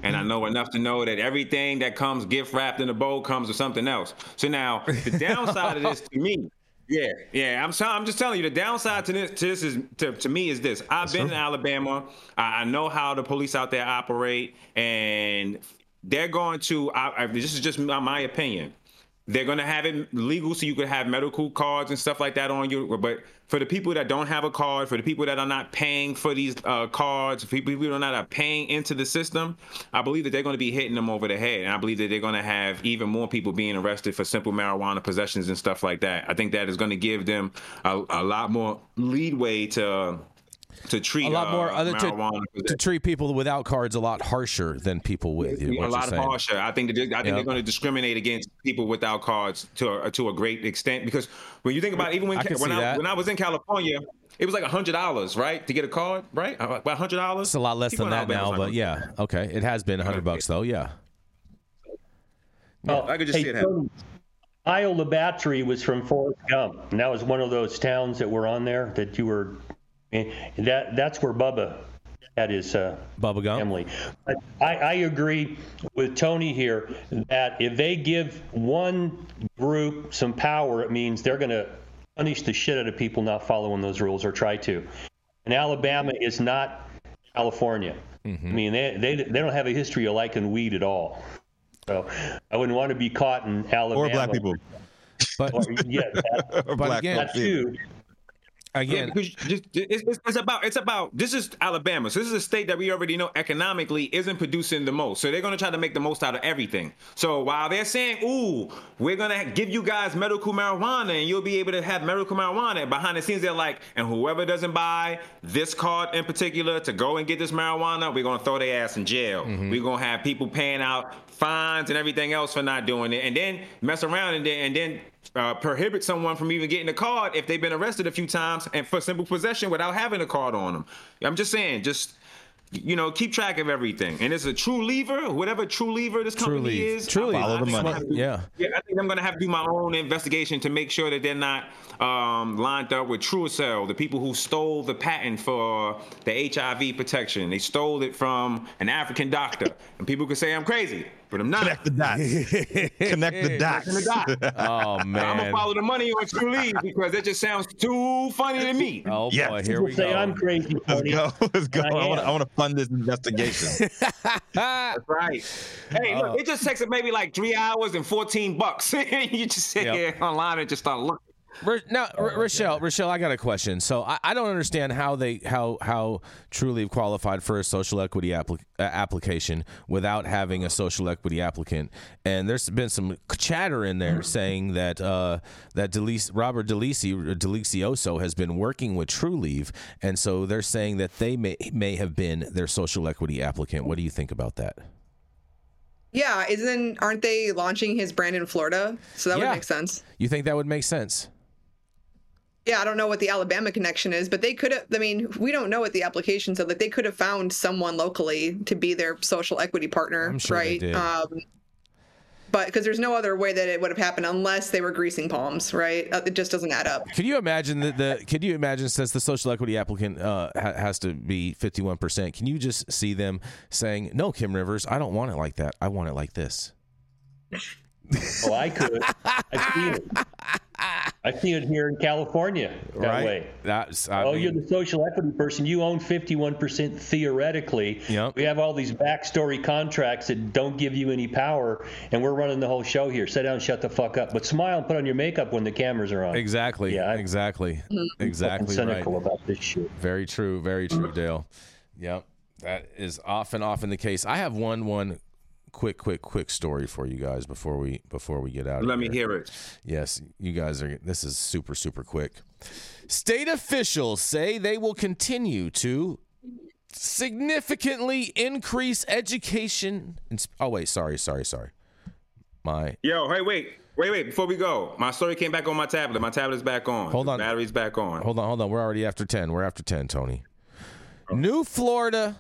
and I know enough to know that everything that comes gift wrapped in a bow comes with something else. So now the downside of this to me yeah, yeah. I'm I'm just telling you the downside to this to this is to, to me is this. I've been in Alabama. I, I know how the police out there operate, and they're going to. I, I, this is just my, my opinion. They're to have it legal so you could have medical cards and stuff like that on you. But for the people that don't have a card, for the people that are not paying for these uh, cards, for people who are not paying into the system, I believe that they're to be hitting them over the head. And I believe that they're to have even more people being arrested for simple marijuana possessions and stuff like that. I think that is to give them a, a lot more leadway to to treat a lot more uh, other to, to treat people without cards a lot harsher than people with. a lot harsher. I think that they, I think Yep. they're going to discriminate against people without cards to a, to a great extent because when you think about it, even when I when I when I was in California, it was like hundred dollars, right, to get a card, right? Uh, About hundred dollars. It's a lot less People than that now, but yeah, okay, it has been hundred bucks though. Yeah. Well, I could just hey, see it happen. Tony, Iola Battery was from Forrest Gump, and that was one of those towns that were on there that you were. And That that's where Bubba had his uh, Bubba Gump. family. But I, I agree with Tony here that if they give one group some power, it means they're going to punish the shit out of people not following those rules or try to. And Alabama is not California. I mean, they, they they don't have a history of liking weed at all. So I wouldn't want to be caught in Alabama. Or black people. But Or, yeah, that, Or But black again- that too. Again, because just, it's, it's- it's about it's about this is Alabama. So this is a state that we already know economically isn't producing the most. So they're going to try to make the most out of everything. So while they're saying, "Ooh, we're going to give you guys medical marijuana and you'll be able to have medical marijuana," behind the scenes they're like, "And whoever doesn't buy this card in particular to go and get this marijuana, we're going to throw their ass in jail. Mm-hmm. We're going to have people paying out fines and everything else for not doing it, and then mess around and then and then." Uh, prohibit someone from even getting a card if they've been arrested a few times and for simple possession without having a card on them. I'm just saying, just you know, keep track of everything. And it's a true lever, whatever true lever this company Truly, is. truly, Follow the money. Yeah. Yeah, I think I'm gonna have to do my own investigation to make sure that they're not um, lined up with Truicell, the people who stole the patent for the HIV protection. They stole it from an African doctor, and people could say I'm crazy, but I'm not. Connect the dots. Connect the dots. Connect the dots. Oh man, I'm gonna follow the money on Trulieve because it just sounds too funny to me. Oh Yes. boy, here People we say go. I'm crazy, Let's go. Let's go. I I want, am. I want to fund this investigation. That's right. Hey, Uh, look, it just takes maybe like three hours and 14 bucks. you just sit Yep. here online and just start looking. Ro- Now, Oh, R- Rachelle, Rachelle, I got a question. So I, I don't understand how they how how Trulieve qualified for a social equity appli- uh, application without having a social equity applicant. And there's been some chatter in there saying that uh, that Delice, Robert Delisi Delicioso has been working with Trulieve, and so they're saying that they may may have been their social equity applicant. What do you think about that? Yeah, isn't aren't they launching his brand in Florida? So that Yeah. would make sense. You think that would make sense? Yeah, I don't know what the Alabama connection is, but they could have. I mean, we don't know what the application said. Like they could have found someone locally to be their social equity partner, I'm sure they right? did. Um, but because there's no other way that it would have happened unless they were greasing palms, right? Uh, It just doesn't add up. Could you imagine that the? Could you imagine since the social equity applicant uh, ha- has to be fifty one percent? Can you just see them saying, "No, Kim Rivers, I don't want it like that. I want it like this." Oh, I could. I see it. I see it here in California that right? way. That's. I oh, mean, you're the social equity person. You own 51% theoretically. Yep. We have all these backstory contracts that don't give you any power, and we're running the whole show here. Sit down and shut the fuck up. But smile and put on your makeup when the cameras are on. exactly. Yeah, exactly. Exactly right. cynical about this shit. Very true. Very true, Dale. Yep. That is often often the case. I have one one quick quick quick story for you guys before we before we get out. of Let me here. hear it. Yes, you guys are. This is super, super quick. State officials say they will continue to significantly increase education. in Oh, wait, sorry, sorry, sorry. My Yo, hey, wait, wait, wait. Before we go, my story came back on my tablet. My tablet's back on. Hold The on. battery's back on. hold on, hold on. We're already after ten. We're after ten, Tony. Oh. New Florida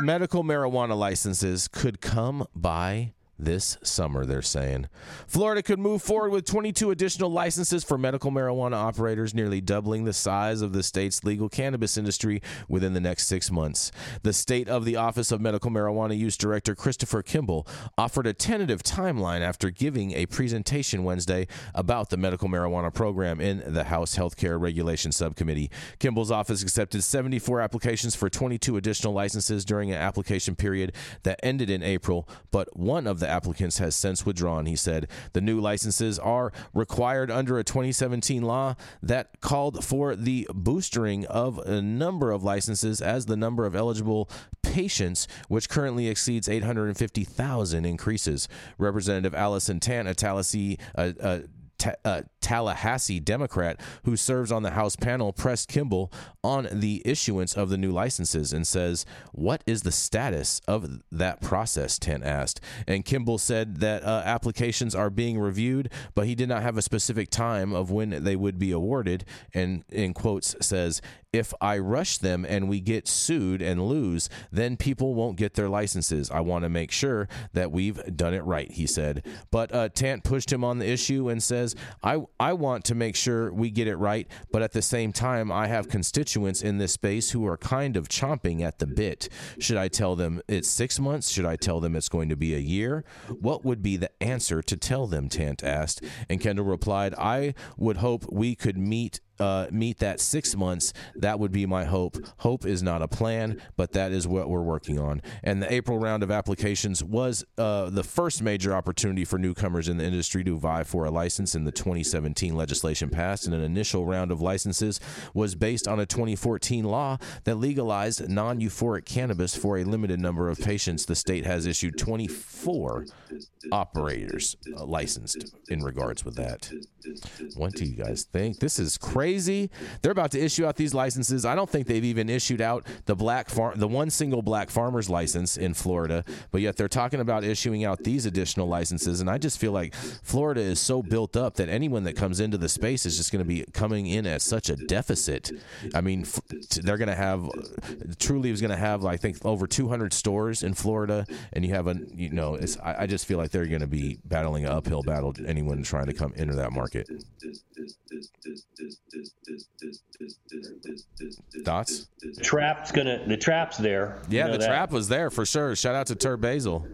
medical marijuana licenses could come by this summer, they're saying. Florida could move forward with 22 additional licenses for medical marijuana operators, nearly doubling the size of the state's legal cannabis industry within the next six months. The state of the Office of Medical Marijuana Use Director Christopher Kimball offered a tentative timeline after giving a presentation Wednesday about the medical marijuana program in the House Healthcare Regulation Subcommittee. Kimball's office accepted 74 applications for 22 additional licenses during an application period that ended in April, but one of the applicants has since withdrawn. He said the new licenses are required under a 2017 law that called for the boostering of a number of licenses as the number of eligible patients, which currently exceeds 850,000, increases. Representative Allison Tant, a Tallahassee, uh, uh, Ta- uh, Tallahassee Democrat who serves on the House panel pressed Kimball on the issuance of the new licenses and says, What is the status of that process? Tant asked. And Kimball said that uh, applications are being reviewed, but he did not have a specific time of when they would be awarded. And in quotes says, if I rush them and we get sued and lose, then people won't get their licenses. I want to make sure that we've done it right, he said. But uh, Tant pushed him on the issue and says, I, I want to make sure we get it right, but at the same time, I have constituents in this space who are kind of chomping at the bit. Should I tell them it's six months? Should I tell them it's going to be a year? What would be the answer to tell them? Tant asked. And Kendall replied, I would hope we could meet uh, meet that six months, that would be my hope. Hope is not a plan, but that is what we're working on. And the April round of applications was uh, the first major opportunity for newcomers in the industry to vie for a license in the 2017 legislation passed. And an initial round of licenses was based on a 2014 law that legalized non euphoric cannabis for a limited number of patients. The state has issued 24 operators uh, licensed in regards with that. What do you guys think? This is crazy. Crazy? They're about to issue out these licenses. I don't think they've even issued out the black farm, the one single black farmer's license in Florida, but yet they're talking about issuing out these additional licenses. And I just feel like Florida is so built up that anyone that comes into the space is just going to be coming in at such a deficit. I mean, they're going to have Trulieve is going to have, I think, over 200 stores in Florida, and you have a, you know, I, I just feel like they're going to be battling an uphill battle. Anyone trying to come into that market. Thoughts? The trap's gonna. The trap's there. Yeah, you know the that. trap was there for sure. Shout out to Turb Basil.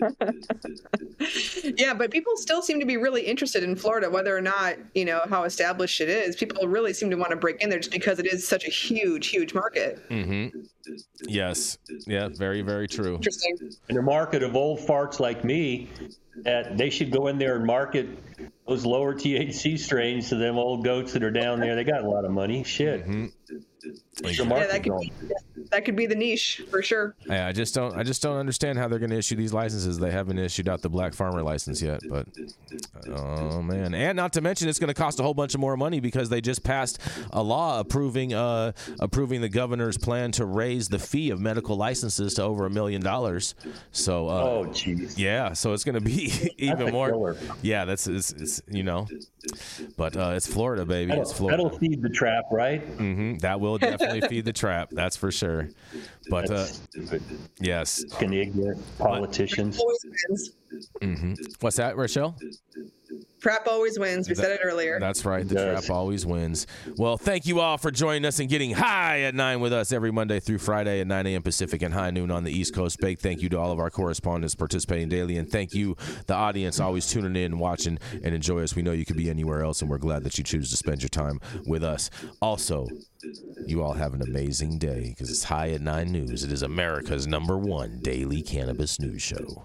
yeah, but people still seem to be really interested in Florida, whether or not you know how established it is. People really seem to want to break in there just because it is such a huge, huge market. Mm-hmm. Yes. Yeah. Very, very true. Interesting. In a market of old farts like me, that they should go in there and market those lower THC strains to them old goats that are down there. They got a lot of money. Shit. Mm-hmm. Yeah, that could, be, that could be the niche for sure. Yeah, I just don't I just don't understand how they're going to issue these licenses. They haven't issued out the black farmer license yet, but oh man. And not to mention it's going to cost a whole bunch of more money because they just passed a law approving uh approving the governor's plan to raise the fee of medical licenses to over a million dollars. So uh, Oh jeez. Yeah, so it's going to be even more killer. Yeah, that's it's, it's, you know. But uh, it's Florida, baby. That'll, it's Florida. That'll feed the trap, right? Mm-hmm. That will definitely feed the trap. That's for sure. But uh, yes, ignorant politicians. Mm-hmm. What's that, Rachelle? Trap always wins. We said it earlier. That's right. The yes. trap always wins. Well, thank you all for joining us and getting high at 9 with us every Monday through Friday at 9 a.m. Pacific and high noon on the East Coast. Big thank you to all of our correspondents participating daily. And thank you, the audience, always tuning in, watching, and enjoy us. We know you could be anywhere else, and we're glad that you choose to spend your time with us. Also, you all have an amazing day because it's High at 9 News. It is America's number one daily cannabis news show.